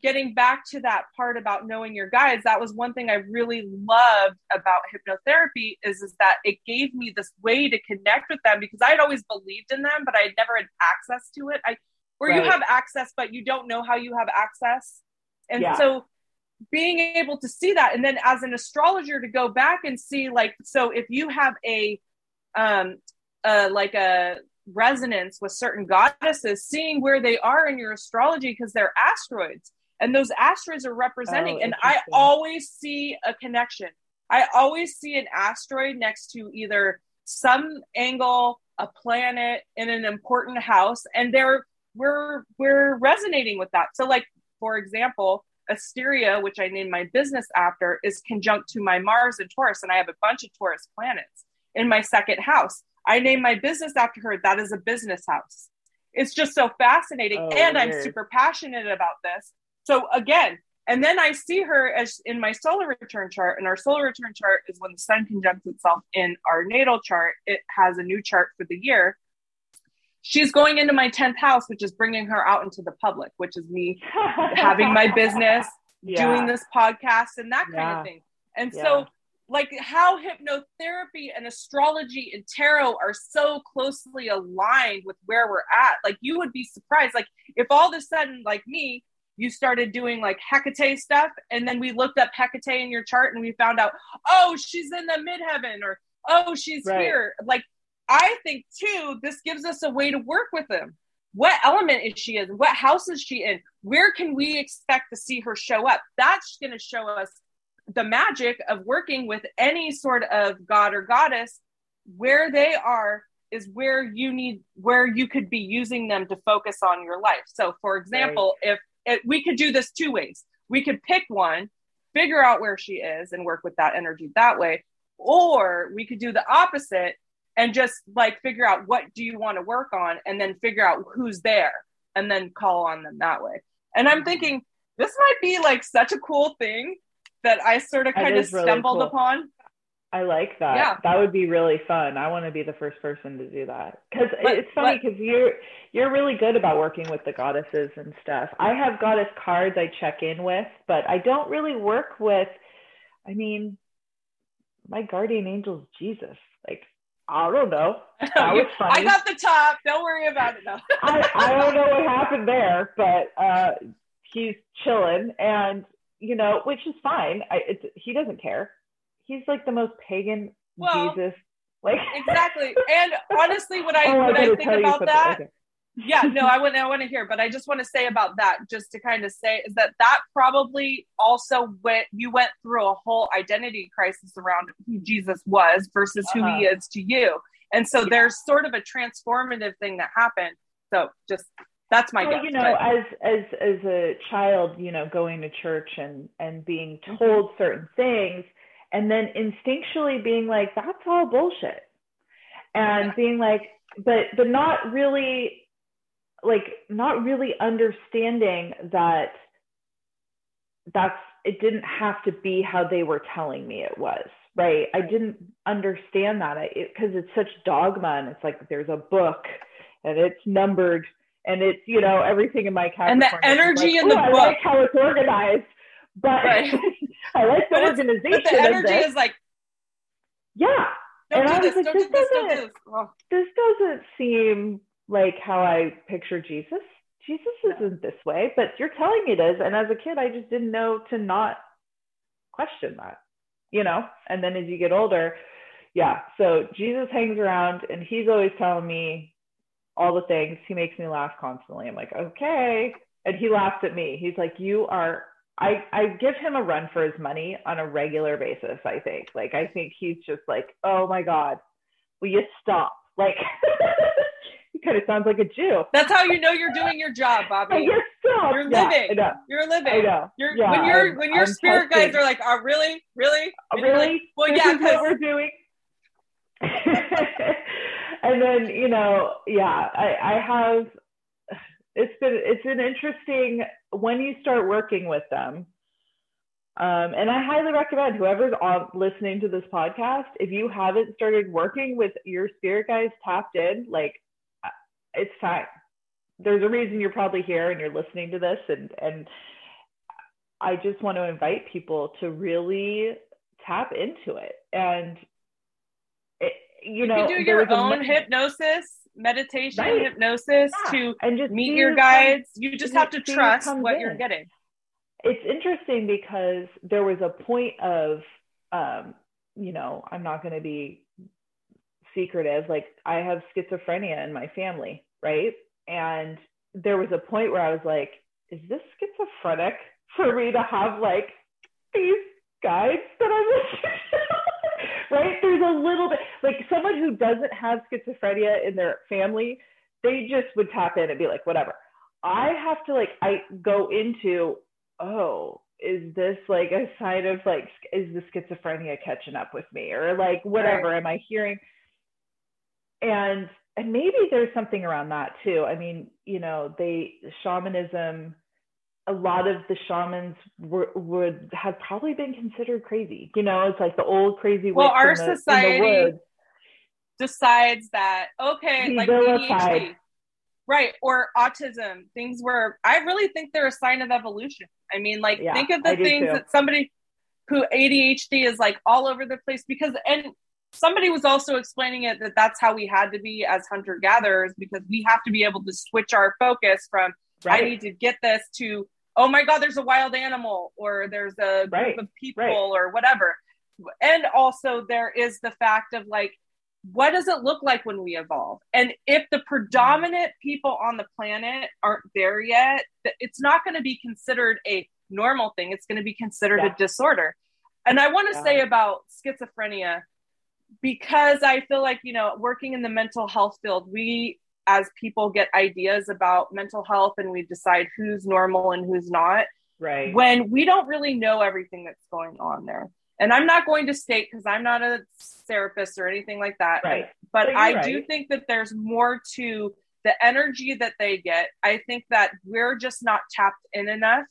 getting back to that part about knowing your guides that was one thing i really loved about hypnotherapy is is that it gave me this way to connect with them because i'd always believed in them but i never had access to it i where right. you have access but you don't know how you have access and yeah. so being able to see that and then as an astrologer to go back and see like so if you have a um uh like a resonance with certain goddesses seeing where they are in your astrology because they're asteroids and those asteroids are representing oh, and i always see a connection i always see an asteroid next to either some angle a planet in an important house and they're we're we're resonating with that so like for example asteria which i named my business after is conjunct to my mars and taurus and i have a bunch of taurus planets in my second house i named my business after her that is a business house it's just so fascinating oh, and weird. i'm super passionate about this so again, and then I see her as in my solar return chart, and our solar return chart is when the sun conjuncts itself in our natal chart. It has a new chart for the year. She's going into my 10th house, which is bringing her out into the public, which is me having my *laughs* business, yeah. doing this podcast, and that kind yeah. of thing. And yeah. so, like how hypnotherapy and astrology and tarot are so closely aligned with where we're at. Like, you would be surprised. Like, if all of a sudden, like me, you started doing like Hecate stuff, and then we looked up Hecate in your chart and we found out, oh, she's in the midheaven, or oh, she's right. here. Like, I think too, this gives us a way to work with them. What element is she in? What house is she in? Where can we expect to see her show up? That's going to show us the magic of working with any sort of god or goddess where they are is where you need where you could be using them to focus on your life so for example right. if it, we could do this two ways. We could pick one, figure out where she is, and work with that energy that way. Or we could do the opposite and just like figure out what do you want to work on and then figure out who's there and then call on them that way. And I'm mm-hmm. thinking this might be like such a cool thing that I sort of kind of stumbled cool. upon. I like that. Yeah. That would be really fun. I want to be the first person to do that. Cuz it's funny cuz you're you're really good about working with the goddesses and stuff. I have goddess cards I check in with, but I don't really work with I mean my guardian angel is Jesus. Like I don't know. *laughs* That was funny. I got the top. Don't worry about it. No. *laughs* I, I don't know what happened there, but uh, he's chilling, and you know, which is fine. I, it's, he doesn't care he's like the most pagan well, Jesus. Like *laughs* exactly. And honestly, when I oh, when I, I think about that, okay. Yeah, no, I wouldn't. I want to hear, but I just want to say about that, just to kind of say, is that that probably also went you went through a whole identity crisis around who Jesus was versus who uh-huh. he is to you, and so yeah. there's sort of a transformative thing that happened. So just that's my well, guess. You know, but. as as as a child, you know, going to church and and being mm-hmm. told mm-hmm. certain things and then instinctually being like that's all bullshit and yeah. being like but but not really like not really understanding that that's it didn't have to be how they were telling me it was right i didn't understand that because it, it's such dogma and it's like there's a book and it's numbered and it's you know everything in my Capricorn and the energy like, in the book I like how it's organized but right. *laughs* I like the but organization. But the energy is like, yeah. Don't and do I was this, like, this, doesn't, this, oh. this doesn't seem like how I picture Jesus. Jesus isn't this way, but you're telling me it is. And as a kid, I just didn't know to not question that, you know? And then as you get older, yeah. So Jesus hangs around and he's always telling me all the things. He makes me laugh constantly. I'm like, okay. And he laughs at me. He's like, you are I, I give him a run for his money on a regular basis, I think. Like, I think he's just like, oh my God, will you stop? Like, *laughs* he *laughs* kind of sounds like a Jew. That's how you know you're doing your job, Bobby. you *laughs* stop. You're living. Yeah, you're living. I know. You're, yeah, when you're, when your I'm spirit testing. guides are like, oh, really? Really? And really? Like, well, this yeah, what we're doing. *laughs* and then, you know, yeah, I, I have, it's been, it's an interesting when you start working with them, Um, and I highly recommend whoever's on, listening to this podcast, if you haven't started working with your spirit guides tapped in, like it's time. There's a reason you're probably here and you're listening to this, and and I just want to invite people to really tap into it. And it, you know, you do your own hypnosis, meditation, right. hypnosis yeah. to and just meet your guides. you just have to trust what in. you're getting it's interesting because there was a point of um, you know i'm not going to be secretive like i have schizophrenia in my family right? And there was a point where i was like is this schizophrenic for me to have like these guides that i'm *laughs* right? There's a little bit like someone who doesn't have schizophrenia in their family they just would tap in and be like whatever. I have to like i go into oh, is this like a sign of like, is the schizophrenia catching up with me? Or like whatever am I hearing? And and maybe there's something around that too. I mean, you know, they shamanism. A lot of the shamans were, would have probably been considered crazy. You know, it's like the old crazy. Well, our the, society decides that okay, like ADHD, right, or autism, things where I really think they're a sign of evolution. I mean, like yeah, think of the things that somebody who ADHD is like all over the place because and somebody was also explaining it that that's how we had to be as hunter gatherers because we have to be able to switch our focus from right. I need to get this to oh my god there's a wild animal or there's a group right. of people right. or whatever. And also there is the fact of like what does it look like when we evolve? And if the predominant people on the planet aren't there yet, it's not going to be considered a normal thing. It's going to be considered yeah. a disorder. And I want to yeah. say about schizophrenia, because I feel like, you know, working in the mental health field, we as people get ideas about mental health and we decide who's normal and who's not. Right. When we don't really know everything that's going on there and I'm not going to state because I'm not a therapist or anything like that. Right. But, but I right. do think that there's more to the energy that they get. I think that we're just not tapped in enough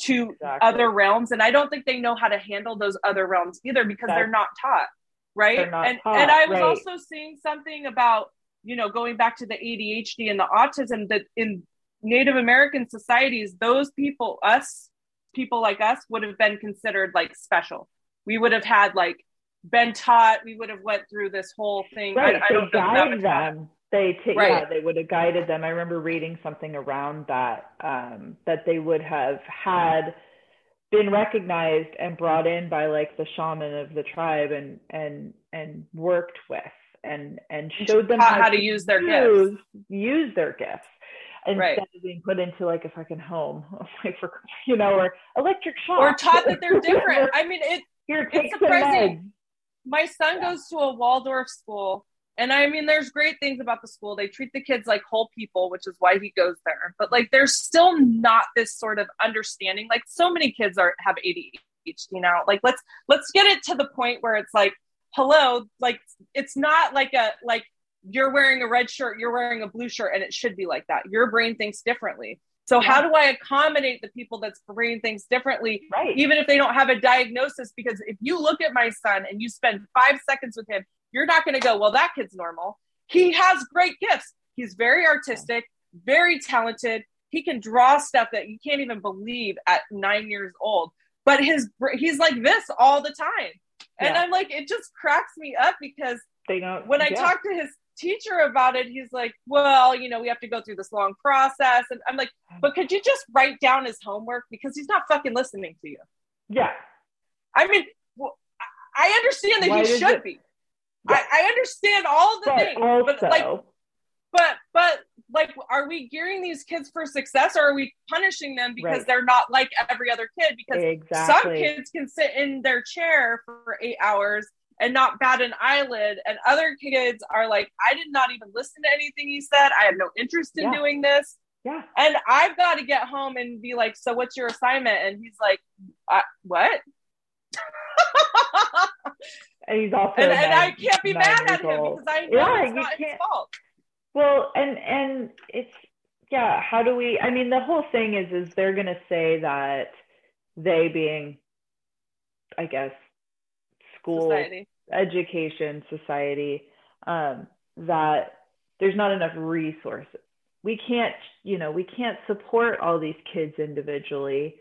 to exactly. other realms. And I don't think they know how to handle those other realms either because That's, they're not taught. Right. And taught, and I was right. also seeing something about, you know, going back to the ADHD and the autism that in Native American societies, those people, us, people like us, would have been considered like special we would have had like been taught we would have went through this whole thing right I, I they guided them they t- right. yeah they would have guided them i remember reading something around that um, that they would have had been recognized and brought in by like the shaman of the tribe and and and worked with and and showed them how, how to use their use, gifts use their gifts instead right. of being put into like a fucking home *laughs* like for you know or electric shock or taught that they're different *laughs* i mean it here, it's surprising. My son yeah. goes to a Waldorf school, and I mean, there's great things about the school. They treat the kids like whole people, which is why he goes there. But like, there's still not this sort of understanding. Like, so many kids are have ADHD now. Like, let's let's get it to the point where it's like, hello, like it's not like a like you're wearing a red shirt, you're wearing a blue shirt, and it should be like that. Your brain thinks differently. So yeah. how do I accommodate the people that's brain things differently, right. even if they don't have a diagnosis? Because if you look at my son and you spend five seconds with him, you're not going to go, well, that kid's normal. He has great gifts. He's very artistic, very talented. He can draw stuff that you can't even believe at nine years old. But his he's like this all the time, and yeah. I'm like, it just cracks me up because they don't. When I yeah. talk to his teacher about it, he's like, well, you know, we have to go through this long process. And I'm like, but could you just write down his homework? Because he's not fucking listening to you. Yeah. I mean, well, I understand that Why he should it? be. I, I, understand all the but things, also, but like, but, but like, are we gearing these kids for success or are we punishing them because right. they're not like every other kid? Because exactly. some kids can sit in their chair for eight hours and not bat an eyelid. And other kids are like, I did not even listen to anything he said. I have no interest in yeah. doing this. Yeah. And I've got to get home and be like, so what's your assignment? And he's like, uh, what? *laughs* and he's also and, and I can't be mad at him because I know yeah, it's not his fault. Well, and and it's yeah. How do we? I mean, the whole thing is is they're gonna say that they being I guess, school, society. education, society, um, that there's not enough resources. We can't, you know, we can't support all these kids individually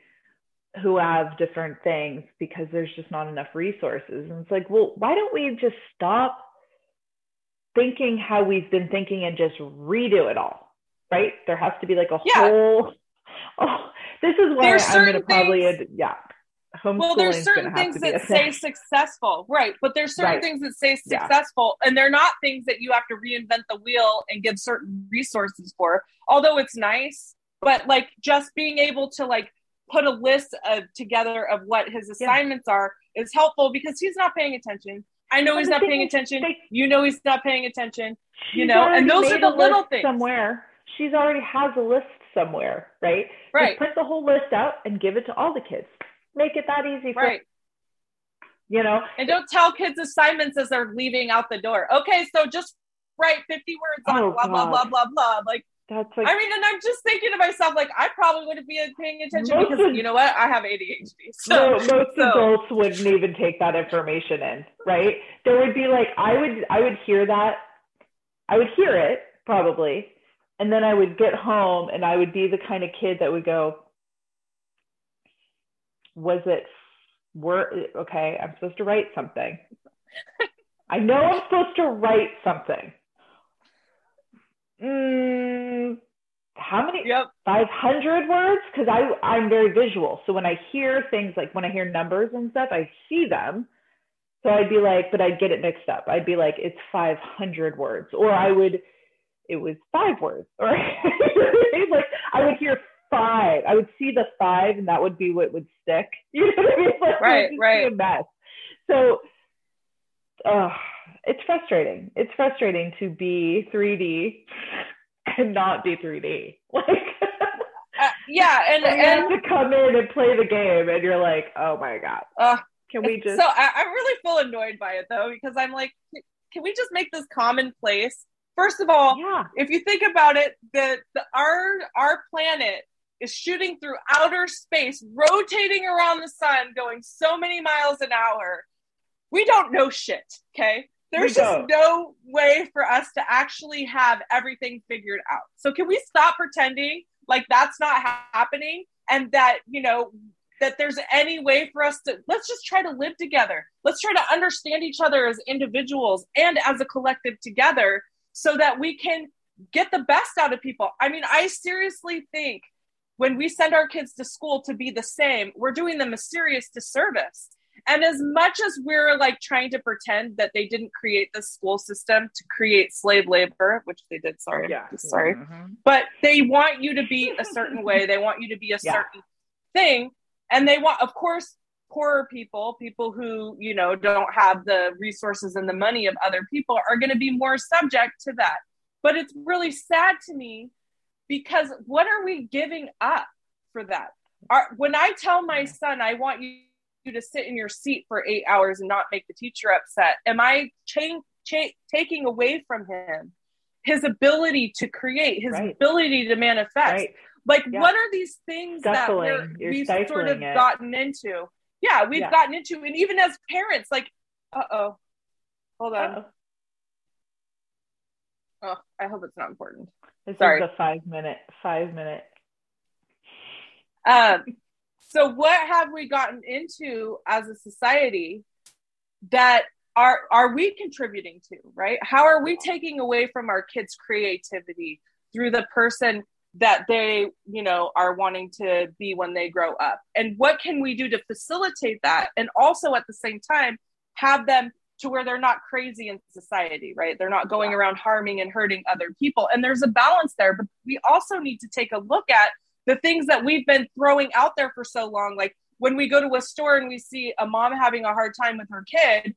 who have different things because there's just not enough resources. And it's like, well, why don't we just stop thinking how we've been thinking and just redo it all? Right? There has to be like a yeah. whole. *laughs* Oh, this is why I'm going to probably, things, yeah. Well, there's certain things that say successful, right? But there's certain right. things that say successful, yeah. and they're not things that you have to reinvent the wheel and give certain resources for. Although it's nice, but like just being able to like put a list of, together of what his assignments yeah. are is helpful because he's not paying attention. I know but he's not paying attention. They, you know he's not paying attention. You know, and those are the little things. Somewhere she's already has a list somewhere, right? Right. Just print the whole list out and give it to all the kids. Make it that easy for right. You know, and don't tell kids assignments as they're leaving out the door. Okay, so just write 50 words on oh, blah, blah, blah, blah, blah. Like, that's like, I mean, and I'm just thinking to myself, like, I probably wouldn't be paying attention because of, you know what? I have ADHD. *laughs* So, most so. adults wouldn't even take that information in, right? There would be like, I would, I would hear that, I would hear it probably, and then I would get home and I would be the kind of kid that would go, was it, were okay? I'm supposed to write something. *laughs* I know I'm supposed to write something mm, how many? Yep. 500 words? Because I I'm very visual. So when I hear things like when I hear numbers and stuff, I see them. So I'd be like, but I'd get it mixed up. I'd be like, it's 500 words, or I would, it was five words, *laughs* or like I would hear five. I would see the five, and that would be what would stick. *laughs* You know what I mean? Like, right, right. A mess. So, uh, it's frustrating. It's frustrating to be 3D and not be 3D. *laughs* Like, uh, yeah, and, and, have to come in and play the game, and you're like, oh my god. Uh, can we just? So I, I really feel annoyed by it though, because I'm like, can we just make this commonplace? First of all, yeah. if you think about it, the, the our our planet is shooting through outer space, rotating around the sun, going so many miles an hour. We don't know shit. Okay, there's just no way for us to actually have everything figured out. So can we stop pretending like that's not ha- happening and that, you know, that there's any way for us to let's just try to live together. Let's try to understand each other as individuals and as a collective together so that we can get the best out of people. I mean, I seriously think when we send our kids to school to be the same, we're doing them a serious disservice and as much as we're like trying to pretend that they didn't create the school system to create slave labor, which they did, sorry, yeah. sorry, mm-hmm. but they want you to be a certain *laughs* way. They want you to be a yeah. certain thing. And they want, of course, poorer people, people who, you know, don't have the resources and the money of other people are going to be more subject to that. But it's really sad to me because what are we giving up for that? Our, when I tell my son, I want you you to sit in your seat for eight hours and not make the teacher upset? Am I cha- cha- taking away from him his ability to create, his right. ability to manifest? Right. Like, yeah. what are these things stifling. that we've sort of it. gotten into? Yeah, we've yeah. gotten into, and even as parents, like, uh oh, hold on. Uh-oh. Oh, I hope it's not important. This Sorry. is a five minute, five minute. Um, so what have we gotten into as a society that are are we contributing to, right? How are we taking away from our kids' creativity through the person that they, you know, are wanting to be when they grow up? And what can we do to facilitate that and also at the same time have them to where they're not crazy in society, right? They're not going around harming and hurting other people. And there's a balance there, but we also need to take a look at the things that we've been throwing out there for so long like when we go to a store and we see a mom having a hard time with her kid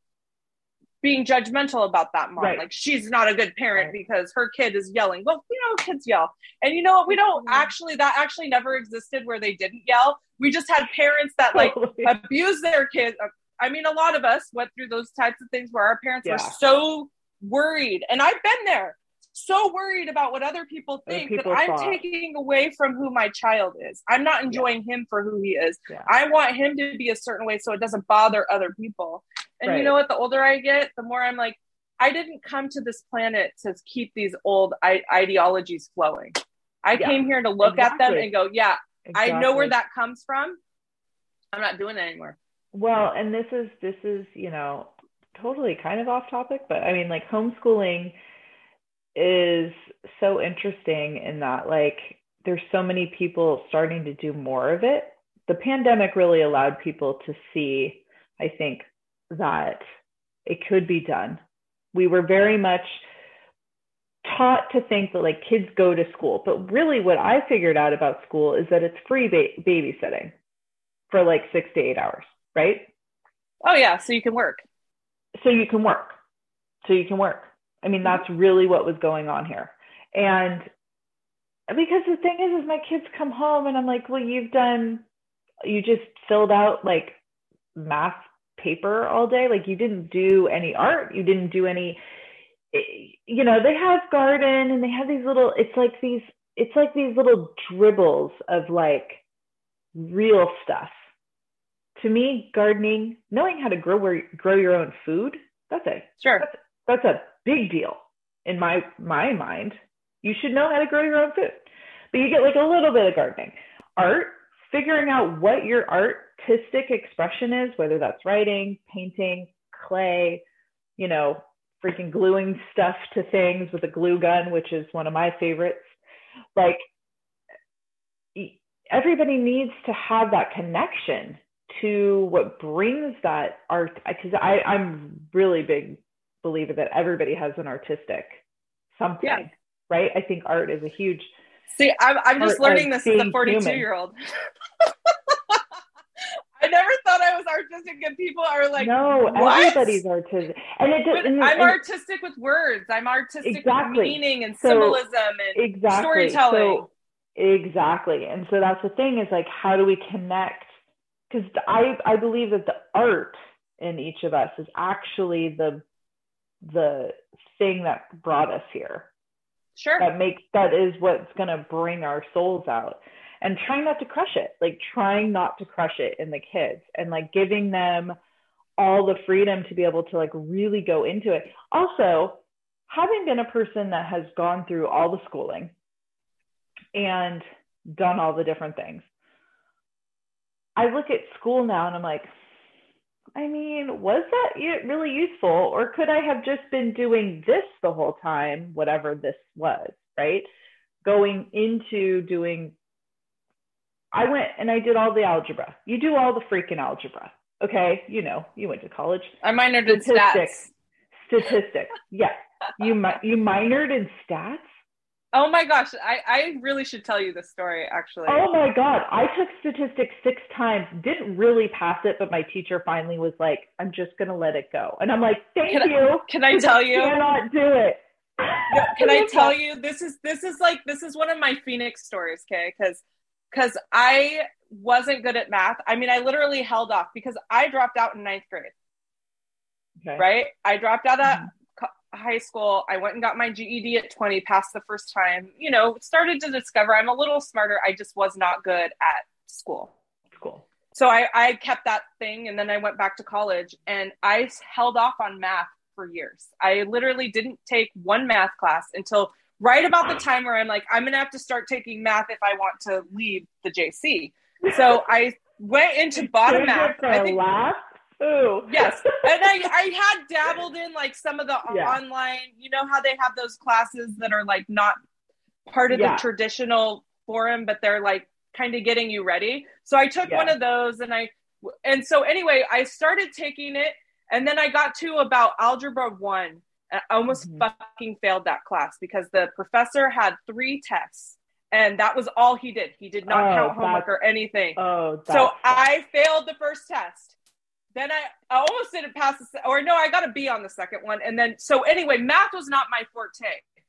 being judgmental about that mom. Right. like she's not a good parent right. because her kid is yelling. Well you know kids yell. And you know what? We don't mm-hmm. actually that actually never existed where they didn't yell. We just had parents that like *laughs* abuse their kids i mean a lot of us went through those types of things where our parents yeah. were so worried. And i've been there so worried about what other people think people that I'm thought. taking away from who my child is. I'm not enjoying him for who he is. Yeah. I want him to be a certain way so it doesn't bother other people. And you know what? The older I get, the more I'm like, I didn't come to this planet to keep these old I- ideologies flowing. I Yeah. came here to look at them and go, yeah, I know where that comes from. I'm not doing it anymore. Well, and this is this is, you know, totally kind of off topic, but I mean like homeschooling is so interesting in that like there's so many people starting to do more of it. The pandemic really allowed people to see, I think, that it could be done. We were very much taught to think that like kids go to school, but really what I figured out about school is that it's free ba- babysitting for like 6 to 8 hours, right? Oh yeah, so you can work. so you can work so you can work i mean that's really what was going on here. And because the thing is is my kids come home and i'm like well you've done you just filled out like math paper all day. Like you didn't do any art. You didn't do any you know they have garden and they have these little it's like these it's like these little dribbles of like real stuff. To me gardening knowing how to grow where, grow your own food that's a Sure. that's a big deal in my my mind. You should know how to grow your own food. But you get like a little bit of gardening. Art figuring out what your artistic expression is whether that's writing painting clay you know freaking gluing stuff to things with a glue gun which is one of my favorites. Like everybody needs to have that connection to what brings that art because I I'm really big believer that everybody has an artistic something Yeah. right I think art is a huge See, I'm, I'm just learning this as a 42 human. year old. *laughs* I never thought I was artistic, and people are like, no what? everybody's artistic and it does and, I'm and- artistic with words. I'm artistic Exactly. with meaning and So, symbolism and exactly storytelling. so exactly and so that's the thing is like how do we connect because i i believe that the art in each of us is actually the the thing that brought us here. Sure. that makes that is what's going to bring our souls out. And trying not to crush it like trying not to crush it in the kids and like giving them all the freedom to be able to like really go into it. Also having been a person that has gone through all the schooling and done all the different things i look at school now and i'm like I mean, was that really useful? Or could I have just been doing this the whole time, whatever this was, right? Going into doing, I went and I did all the algebra. You do all the freaking algebra. Okay. You know, you went to college. I minored in stats. Statistics. Statistics. Yes. You, mi- you minored in stats? Oh my gosh, I, I really should tell you this story actually. Oh my God. I took statistics six times, didn't really pass it, but my teacher finally was like, I'm just going to let it go. And I'm like, thank Can I- you. Can I tell you? cannot do it. No, can I *laughs* tell you this is this is like this is one of my phoenix stories, okay? Because because I wasn't good at math. I mean, I literally held off because I dropped out in ninth grade. Okay. Right? I dropped out of Mhm. co- high school. I went and got my GED at 20, passed the first time. You know, started to discover I'm a little smarter. I just was not good at school. Cool. So I, I kept that thing and then I went back to college and I held off on math for years. I literally didn't take one math class until right about the time where I'm like, I'm gonna have to start taking math if I want to leave the JC. So I went into bottom math. it for I a think laugh. Ooh. *laughs* yes. And I, I had *laughs* dabbled in like some of the Yeah. online, you know how they have those classes that are like not part of Yeah. the traditional forum, but they're like kind of getting you ready. So I took Yeah. one of those and I, and so anyway, I started taking it and then I got to about algebra one. and I almost Mhm. fucking failed that class because the professor had three tests and that was all he did. He did not Oh, count homework or anything. Oh, So I failed the first test. Then I, I almost didn't pass the, or no, I got a B on the second one. And then, so anyway, math was not my forte.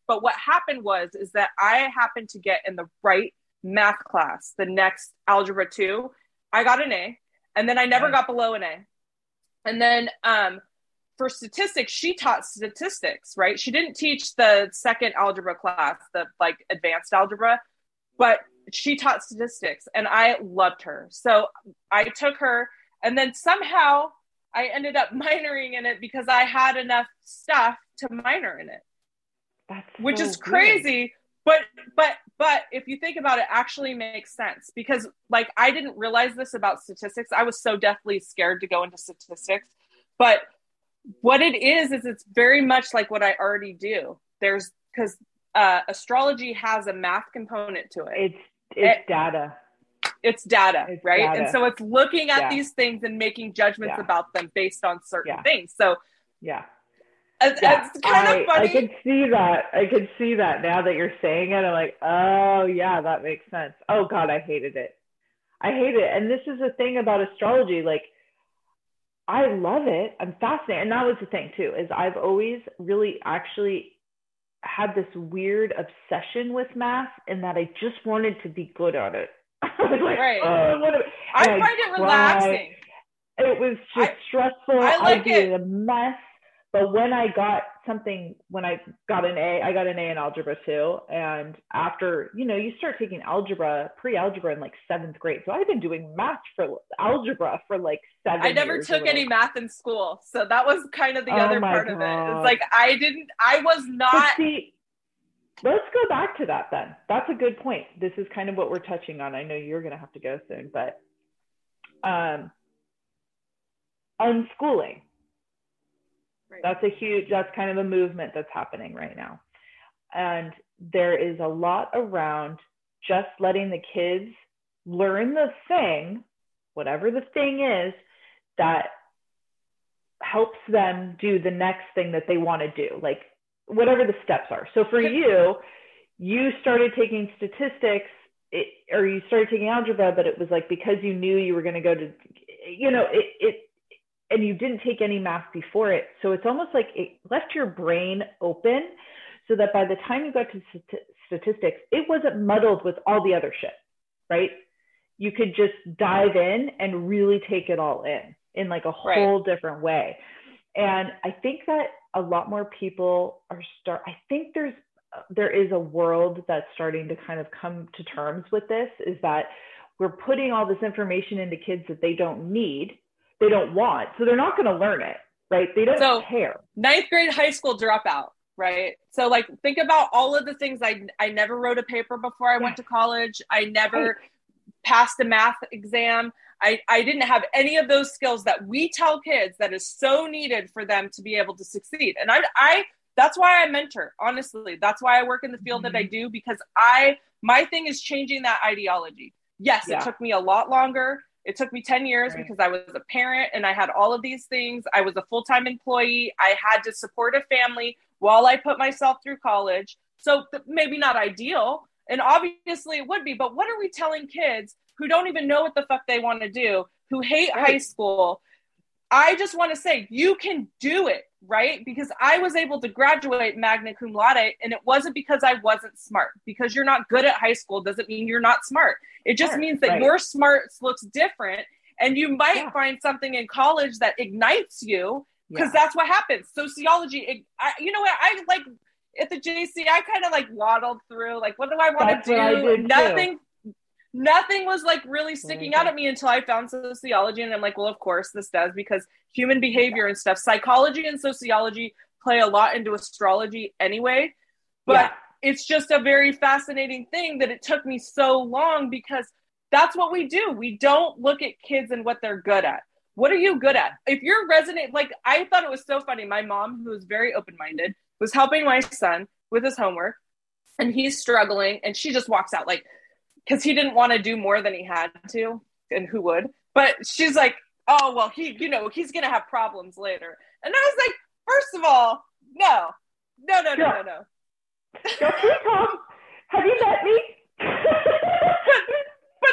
But what happened was, is that I happened to get in the right math class, the next algebra two. I got an A, and then I never got below an A. And then, um, for statistics, she taught statistics, right? She didn't teach the second algebra class, the like advanced algebra, but she taught statistics and I loved her. So I took her and then somehow I ended up *laughs* minoring in it because I had enough stuff to minor in it. That's which so is crazy. Weird. But but but if you think about it, it actually makes sense because like I didn't realize this about statistics. I was so deathly scared to go into statistics. But what it is is it's very much like what I already do. There's because uh, astrology has a math component to it. It's it's it, data. It's data, it's right? Data. And so it's looking at yeah. these things and making judgments yeah. about them based on certain yeah. things. So yeah. It's, it's kind I, of funny. I can see that. I can see that now that you're saying it. I'm like, oh yeah, that makes sense. Oh god, I hated it. I hate it. And this is the thing about astrology. Like, I love it. I'm fascinated. And that was the thing too, is I've always really actually had this weird obsession with math in that I just wanted to be good at it. *laughs* like, right. Oh, I, I find it relaxing. It was just I, stressful. I like I it. A mess. But when I got something, when I got an A, I got an A in algebra too. And after, you know, you start taking algebra, pre-algebra in like seventh grade. So I've been doing math for algebra for like seven. I never took any math in school, so that was kind of the oh other part God. of it. It's like I didn't, I was not. See, let's go back to that then. That's a good point. This is kind of what we're touching on. I know you're going to have to go soon, but um, unschooling Right. That's a huge, that's kind of a movement that's happening right now. And there is a lot around just letting the kids learn the thing, whatever the thing is, that helps them do the next thing that they want to do, like whatever the steps are. So for you, you started taking statistics it, or you started taking algebra, but it was like because you knew you were going to go to, you know, it, it and you didn't take any math before it. So it's almost like it left your brain open so that by the time you got to st- statistics, it wasn't muddled with all the other shit, right? You could just dive in and really take it all in in like a whole right. different way. And I think that a lot more people are start I think there's there is a world that's starting to kind of come to terms with this is that we're putting all this information into kids that they don't need they don't want. So they're not going to learn it, right? They don't so, care. Ninth grade high school dropout, right? So like think about all of the things I I never wrote a paper before I yeah. went to college. I never right. passed a math exam. I, I didn't have any of those skills that we tell kids that is so needed for them to be able to succeed. And I I that's why I mentor, honestly. That's why I work in the field mm-hmm. that I mm-hmm. do because I my thing is changing that ideology. Yes, yeah. it took me a lot longer. It took me 10 years right. because I was a parent and I had all of these things. I was a full time employee. I had to support a family while I put myself through college. So th- maybe not ideal. And obviously it would be, but what are we telling kids who don't even know what the fuck they want to do, who hate right. high school? I just want to say you can do it, right? Because I was able to graduate magna cum laude and it wasn't because I wasn't smart. Because you're not good at high school doesn't mean you're not smart. It just means that right. your smarts looks different and you might yeah. find something in college that ignites you because yeah. that's what happens. Sociology, I, you know what? I like at the JC, I kind of like waddled through like, what do I want to do? Nothing. Too. Nothing was like really sticking mm-hmm. out at me until I found sociology, and I'm like, well, of course this does because human behavior and stuff. Psychology and sociology play a lot into astrology anyway, but yeah it's just a very fascinating thing that it took me so long because that's what we do. We don't look at kids and what they're good at. What are you good at? If you're resonant, like I thought it was so funny. My mom, who was very open minded, was helping my son with his homework and he's struggling and she just walks out like, because he didn't want to do more than he had to, and who would? But she's like, oh, well, he, you know, he's going to have problems later. And I was like, first of all, no, no, no, no, no, no. Go Tom. Have you met me? *laughs* but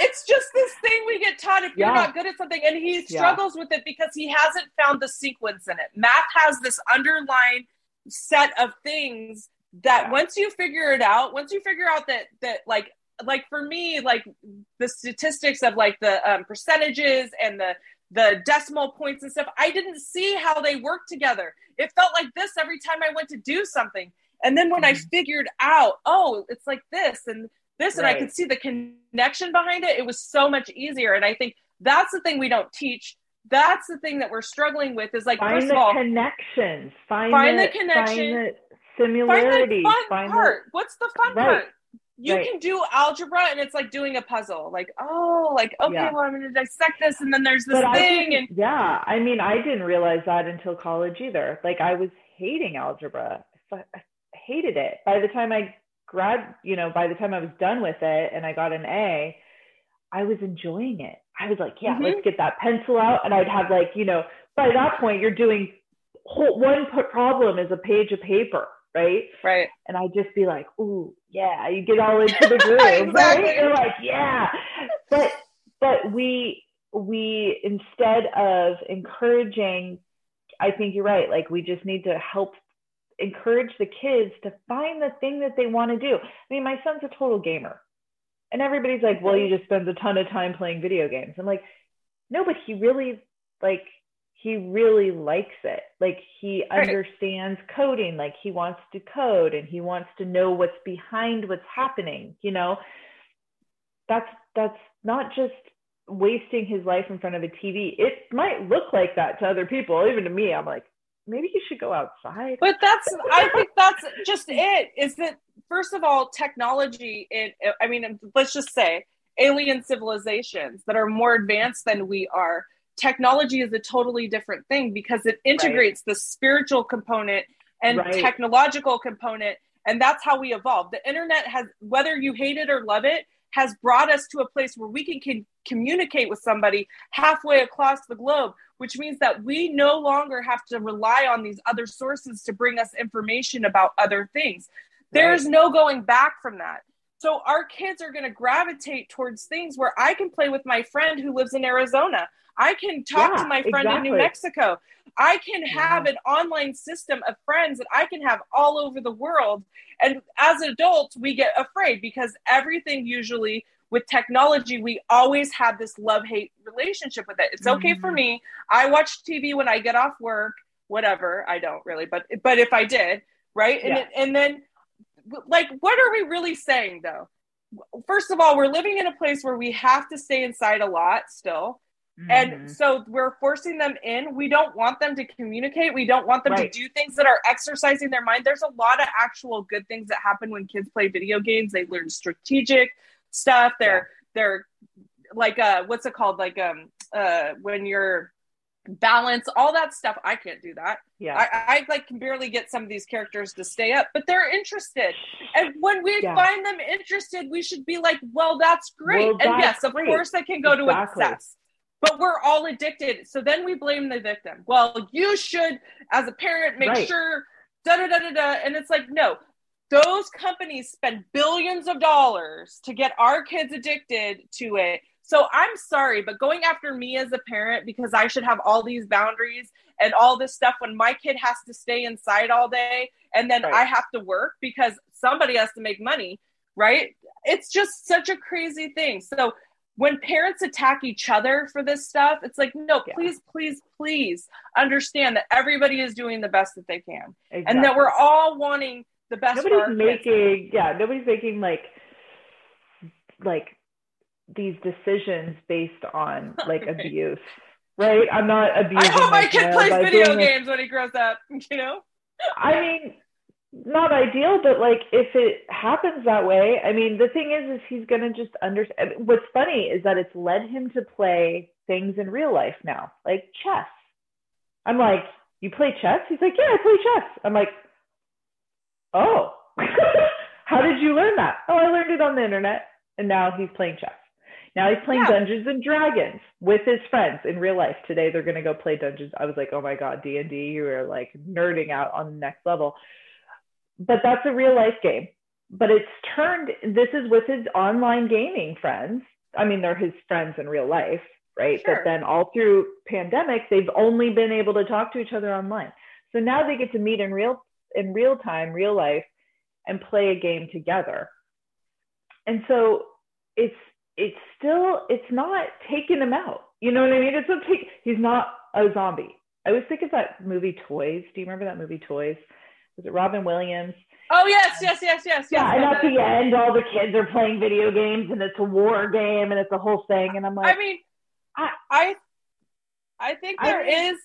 it's just this thing we get taught if yeah. you're not good at something and he struggles yeah. with it because he hasn't found the sequence in it math has this underlying set of things that yeah. once you figure it out once you figure out that that like like for me like the statistics of like the um, percentages and the the decimal points and stuff. I didn't see how they work together. It felt like this every time I went to do something. And then when mm-hmm. I figured out, oh, it's like this and this, and. I could see the connection behind it, it was so much easier. And I think that's the thing we don't teach. That's the thing that we're struggling with is like find first the of all, connections. Find, find the, the connection. Find the similarity. Find the fun find part. The, What's the fun right. part? You right. can do algebra and it's like doing a puzzle. Like, oh, like okay, Yeah. well I'm gonna dissect this and then there's this But thing and yeah, I mean, I didn't realize that until college either. Like, I was hating algebra. I hated it. By the time I grad, you know, by the time I was done with it and I got an A, I was enjoying it. I was like, yeah, Mhm. let's get that pencil out. And I'd have like, you know, by that point, you're doing whole, one problem is a page of paper, right? right. and I'd just be like, "Ooh, yeah!" You get all into the *laughs* groove, Exactly. right? You're like, "Yeah," but but we we instead of encouraging, I think you're right. Like we just need to help encourage the kids to find the thing that they want to do. I mean, my son's a total gamer, and everybody's like, "Well, he just spends a ton of time playing video games." I'm like, "No, but he really like." He really likes it. Like he Right. understands coding. Like he wants to code and he wants to know what's behind what's happening. You know, that's that's not just wasting his life in front of a TV. It might look like that to other people. Even to me, I'm like, maybe you should go outside. But that's I think *laughs* that's just it. Is that first of all, technology. It. I mean, let's just say alien civilizations that are more advanced than we are. Technology is a totally different thing because it integrates the spiritual component and Right. technological component, and that's how we evolve. The internet has, whether you hate it or love it, has brought us to a place where we can, can communicate with somebody halfway across the globe, which means that we no longer have to rely on these other sources to bring us information about other things. There's no going back from that. So our kids are going to gravitate towards things where I can play with my friend who lives in Arizona. I can talk Yeah, to my friend in New. Mexico. I can have Yeah. an online system of friends that I can have all over the world. And as adults, we get afraid because everything usually with technology, we always have this love hate relationship with it. It's okay for Mhm. me. I watch TV when I get off work, whatever. I don't really, but but if I did, right? And Yeah. it, and then like what are we really saying though? First of all, we're living in a place where we have to stay inside a lot still. And Mhm. so we're forcing them in. We don't want them to communicate. We don't want them Right. to do things that are exercising their mind. There's a lot of actual good things that happen when kids play video games. They learn strategic stuff. They're they're like uh what's it called? Like um uh when you're balance, all that stuff. I can't do that. yeah, I, I like can barely get some of these characters to stay up, but they're interested. And when we Yeah. find them interested, we should be like, well, that's great. Well, and that's yes, of great. course they can go Exactly. to excess. But we're all addicted. So then we blame the victim. Well, you should, as a parent, make Right. sure da da da da da. And it's like, no, those companies spend billions of dollars to get our kids addicted to it. So I'm sorry, but going after me as a parent because I should have all these boundaries and all this stuff when my kid has to stay inside all day and then Right. I have to work because somebody has to make money, right? It's just such a crazy thing. So when parents attack each other for this stuff, it's like, no, Yeah. please, please, please understand that everybody is doing the best that they can and that we're all wanting the best nobody's kids. making yeah nobody's making like like these decisions based on *laughs* like Right. abuse right i'm not abusing. I hope my kid plays video games when he grows up, *laughs* you know? i mean not ideal but like if it happens that way i mean the thing is is he's gonna just understand what's funny is that it's led him to play things in real life now like chess i'm like you play chess he's like yeah i play chess i'm like oh *laughs* how did you learn that oh i learned it on the internet and now he's playing chess now he's playing Yeah. dungeons and dragons with his friends in real life. Today they're going to go play dungeons. I was like oh my god d&d you are like nerding out on the next level. But that's a real life game. But it's turned this is with his online gaming friends. I mean they're his friends in real life right? Sure. but then all through pandemic they've only been able to talk to each other online. So now they get to meet in real in real time real life and play a game together. And so it's it's still it's not taking him out You know what I mean? It's a take. He's not a zombie. I always think of that movie Toys. Do you remember that movie Toys? Was it Robin Williams? Oh yes, yes, yes, yes. Yeah, yes, and at the end, all the kids are playing video games, and it's a war game, and it's a whole thing. And I'm like, I mean, I, I, I think I there mean, is.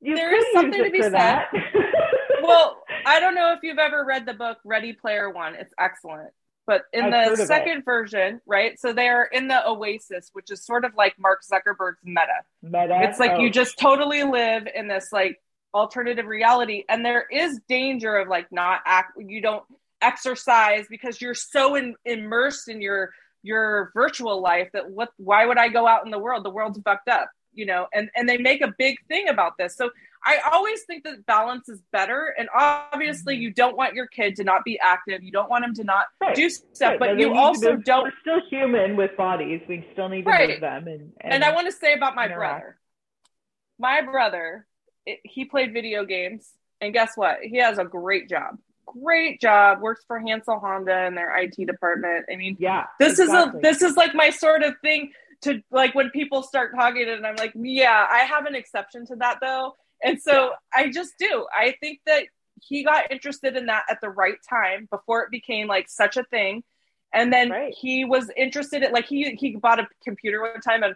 there is something to be said. *laughs* Well, I don't know if you've ever read the book Ready Player One. It's excellent. But in I've the second version, right? So they are in the Oasis, which is sort of like Mark Zuckerberg's meta. Meta. It's like oh, you just totally live in this like alternative reality, and there is danger of like not act. You don't exercise because you're so in, immersed in your your virtual life that what? Why would I go out in the world? The world's fucked up, you know. And and they make a big thing about this. So I always think that balance is better. And obviously, Mm-hmm. you don't want your kid to not be active. You don't want him to not Right, do stuff, right, but no, you also be- don't We're still human with bodies. We still need to Right. move them. And and, and I want to say about my interact. brother. My brother, it, he played video games, and guess what? He has a great job. Great job. Works for Hansel Honda in their IT department. I mean, yeah, this exactly. is a this is like my sort of thing to like when people start talking, and I'm like, yeah, I have an exception to that though, and so I just do. I think that he got interested in that at the right time before it became like such a thing. And then Right. he was interested in like he he bought a computer one time and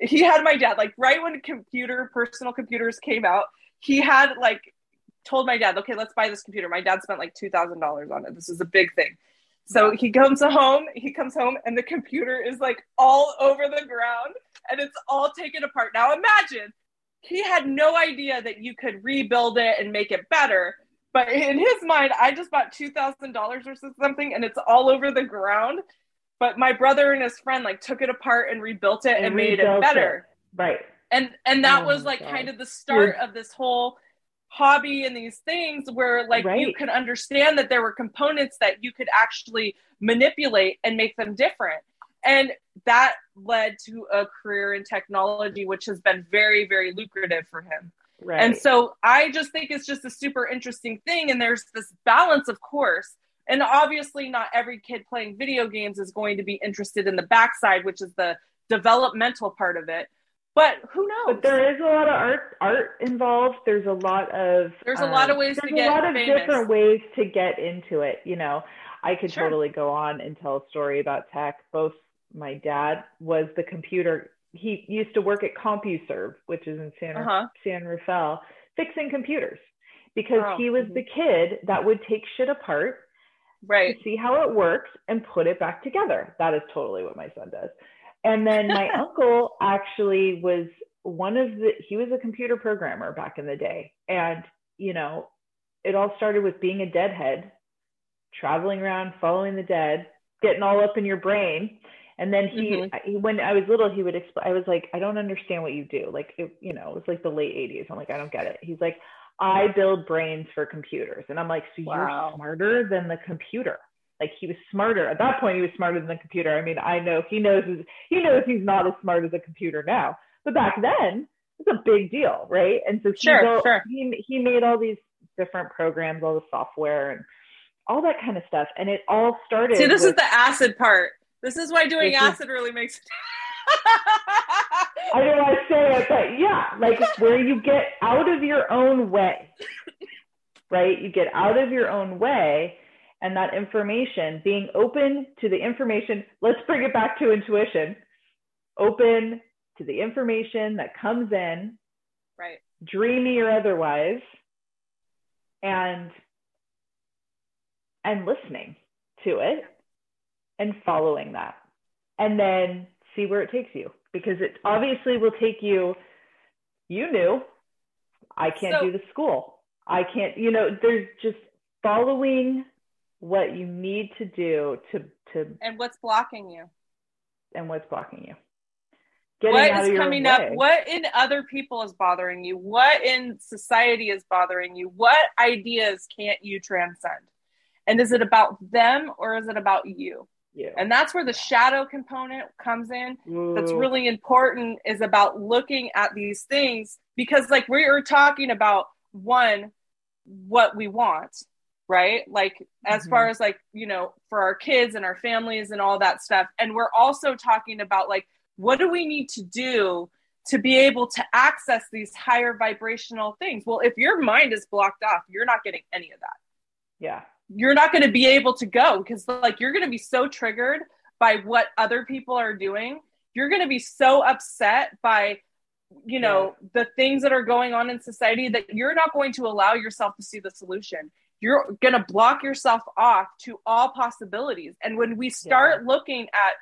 he had my dad like right when computer personal computers came out he had like told my dad okay let's buy this computer my dad spent like $2000 on it this is a big thing so he comes home he comes home and the computer is like all over the ground and it's all taken apart now imagine he had no idea that you could rebuild it and make it better but in his mind i just bought $2000 or something and it's all over the ground but my brother and his friend like took it apart and rebuilt it and, And made it better right. and and that Oh was like God. kind of the start of this whole hobby and these things where like you Right. could understand that there were components that you could actually manipulate and make them different and that led to a career in technology which has been very very lucrative for him Right. and so I just think it's just a super interesting thing. And there's this balance, of course. And obviously, not every kid playing video games is going to be interested in the backside, which is the developmental part of it. But who knows? but there is a lot of art art involved. There's a lot of There's a lot of um, ways to there's get a lot of famous. different ways to get into it. You know, I could Sure. totally go on and tell a story about tech. Both my dad was the computer. He used to work at CompuServe, which is in San Uh-huh. San Rafael, fixing computers because Oh, he was the kid that would take shit apart Right. to see how it works and put it back together. That is totally what my son does. And then my *laughs* uncle actually was one of the, he was a computer programmer back in the day. And, you know, it all started with being a deadhead, traveling around, following the dead, getting all up in your brain. And then he, Mhm. I- when I was little, he would explain, I was like, I don't understand what you do. Like, it, you know, it was like the late 80s. I'm like, I don't get it. He's like, I build brains for computers. And I'm like, so Wow. you're smarter than the computer. Like he was smarter at that point. He was smarter than the computer. I mean, I know he knows his, he knows he's not as smart as a computer now, but back then it's a big deal, right? And so he Sure, built, sure. he he made all these different programs, all the software and all that kind of stuff, and it all started. See, this with, is the acid part. This is why doing This is- acid really makes. *laughs* I don't want to say it, but yeah, like where you get out of your own way, right? You get out of your own way, and that information, being open to the information, let's bring it back to intuition, open to the information that comes in, right. dreamy or otherwise, and and listening to it and following that. And then see where it takes you because it obviously will take you you knew I can't So- do the school. I can't, you know, there's just following what you need to do to to And what's blocking you? and what's blocking you. Getting what is coming way. up what in other people is bothering you what in society is bothering you what ideas can't you transcend and is it about them or is it about you You. and that's where the shadow component comes in that's really important is about looking at these things because like we are talking about one what we want right like as Mhm. far as like you know for our kids and our families and all that stuff and we're also talking about like what do we need to do to be able to access these higher vibrational things. Well, if your mind is blocked off, you're not getting any of that. Yeah. You're not going to be able to go because, like, you're going to be so triggered by what other people are doing. You're going to be so upset by, you know, yeah. the things that are going on in society that you're not going to allow yourself to see the solution. You're going to block yourself off to all possibilities. And when we start yeah. looking at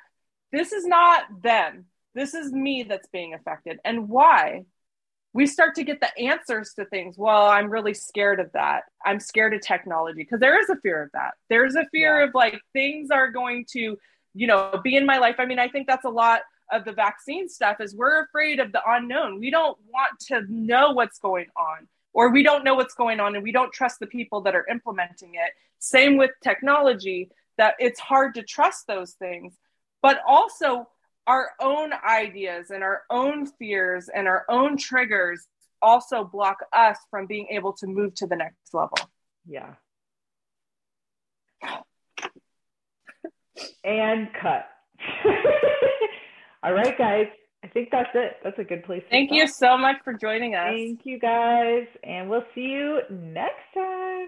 this is not them, this is me that's being affected. And why? We start to get the answers to things. Well, I'm really scared of that. I'm scared of technology because there is a fear of that. There's a fear yeah. of like things are going to, you know, be in my life. I mean, I think that's a lot of the vaccine stuff is we're afraid of the unknown. We don't want to know what's going on or we don't know what's going on and we don't trust the people that are implementing it. Same with technology that it's hard to trust those things. But also our own ideas and our own fears and our own triggers also block us from being able to move to the next level. Yeah. and cut. *laughs* All right, guys. I think that's it. That's a good place. Thank you so much for joining us. Thank you, guys. And we'll see you next time.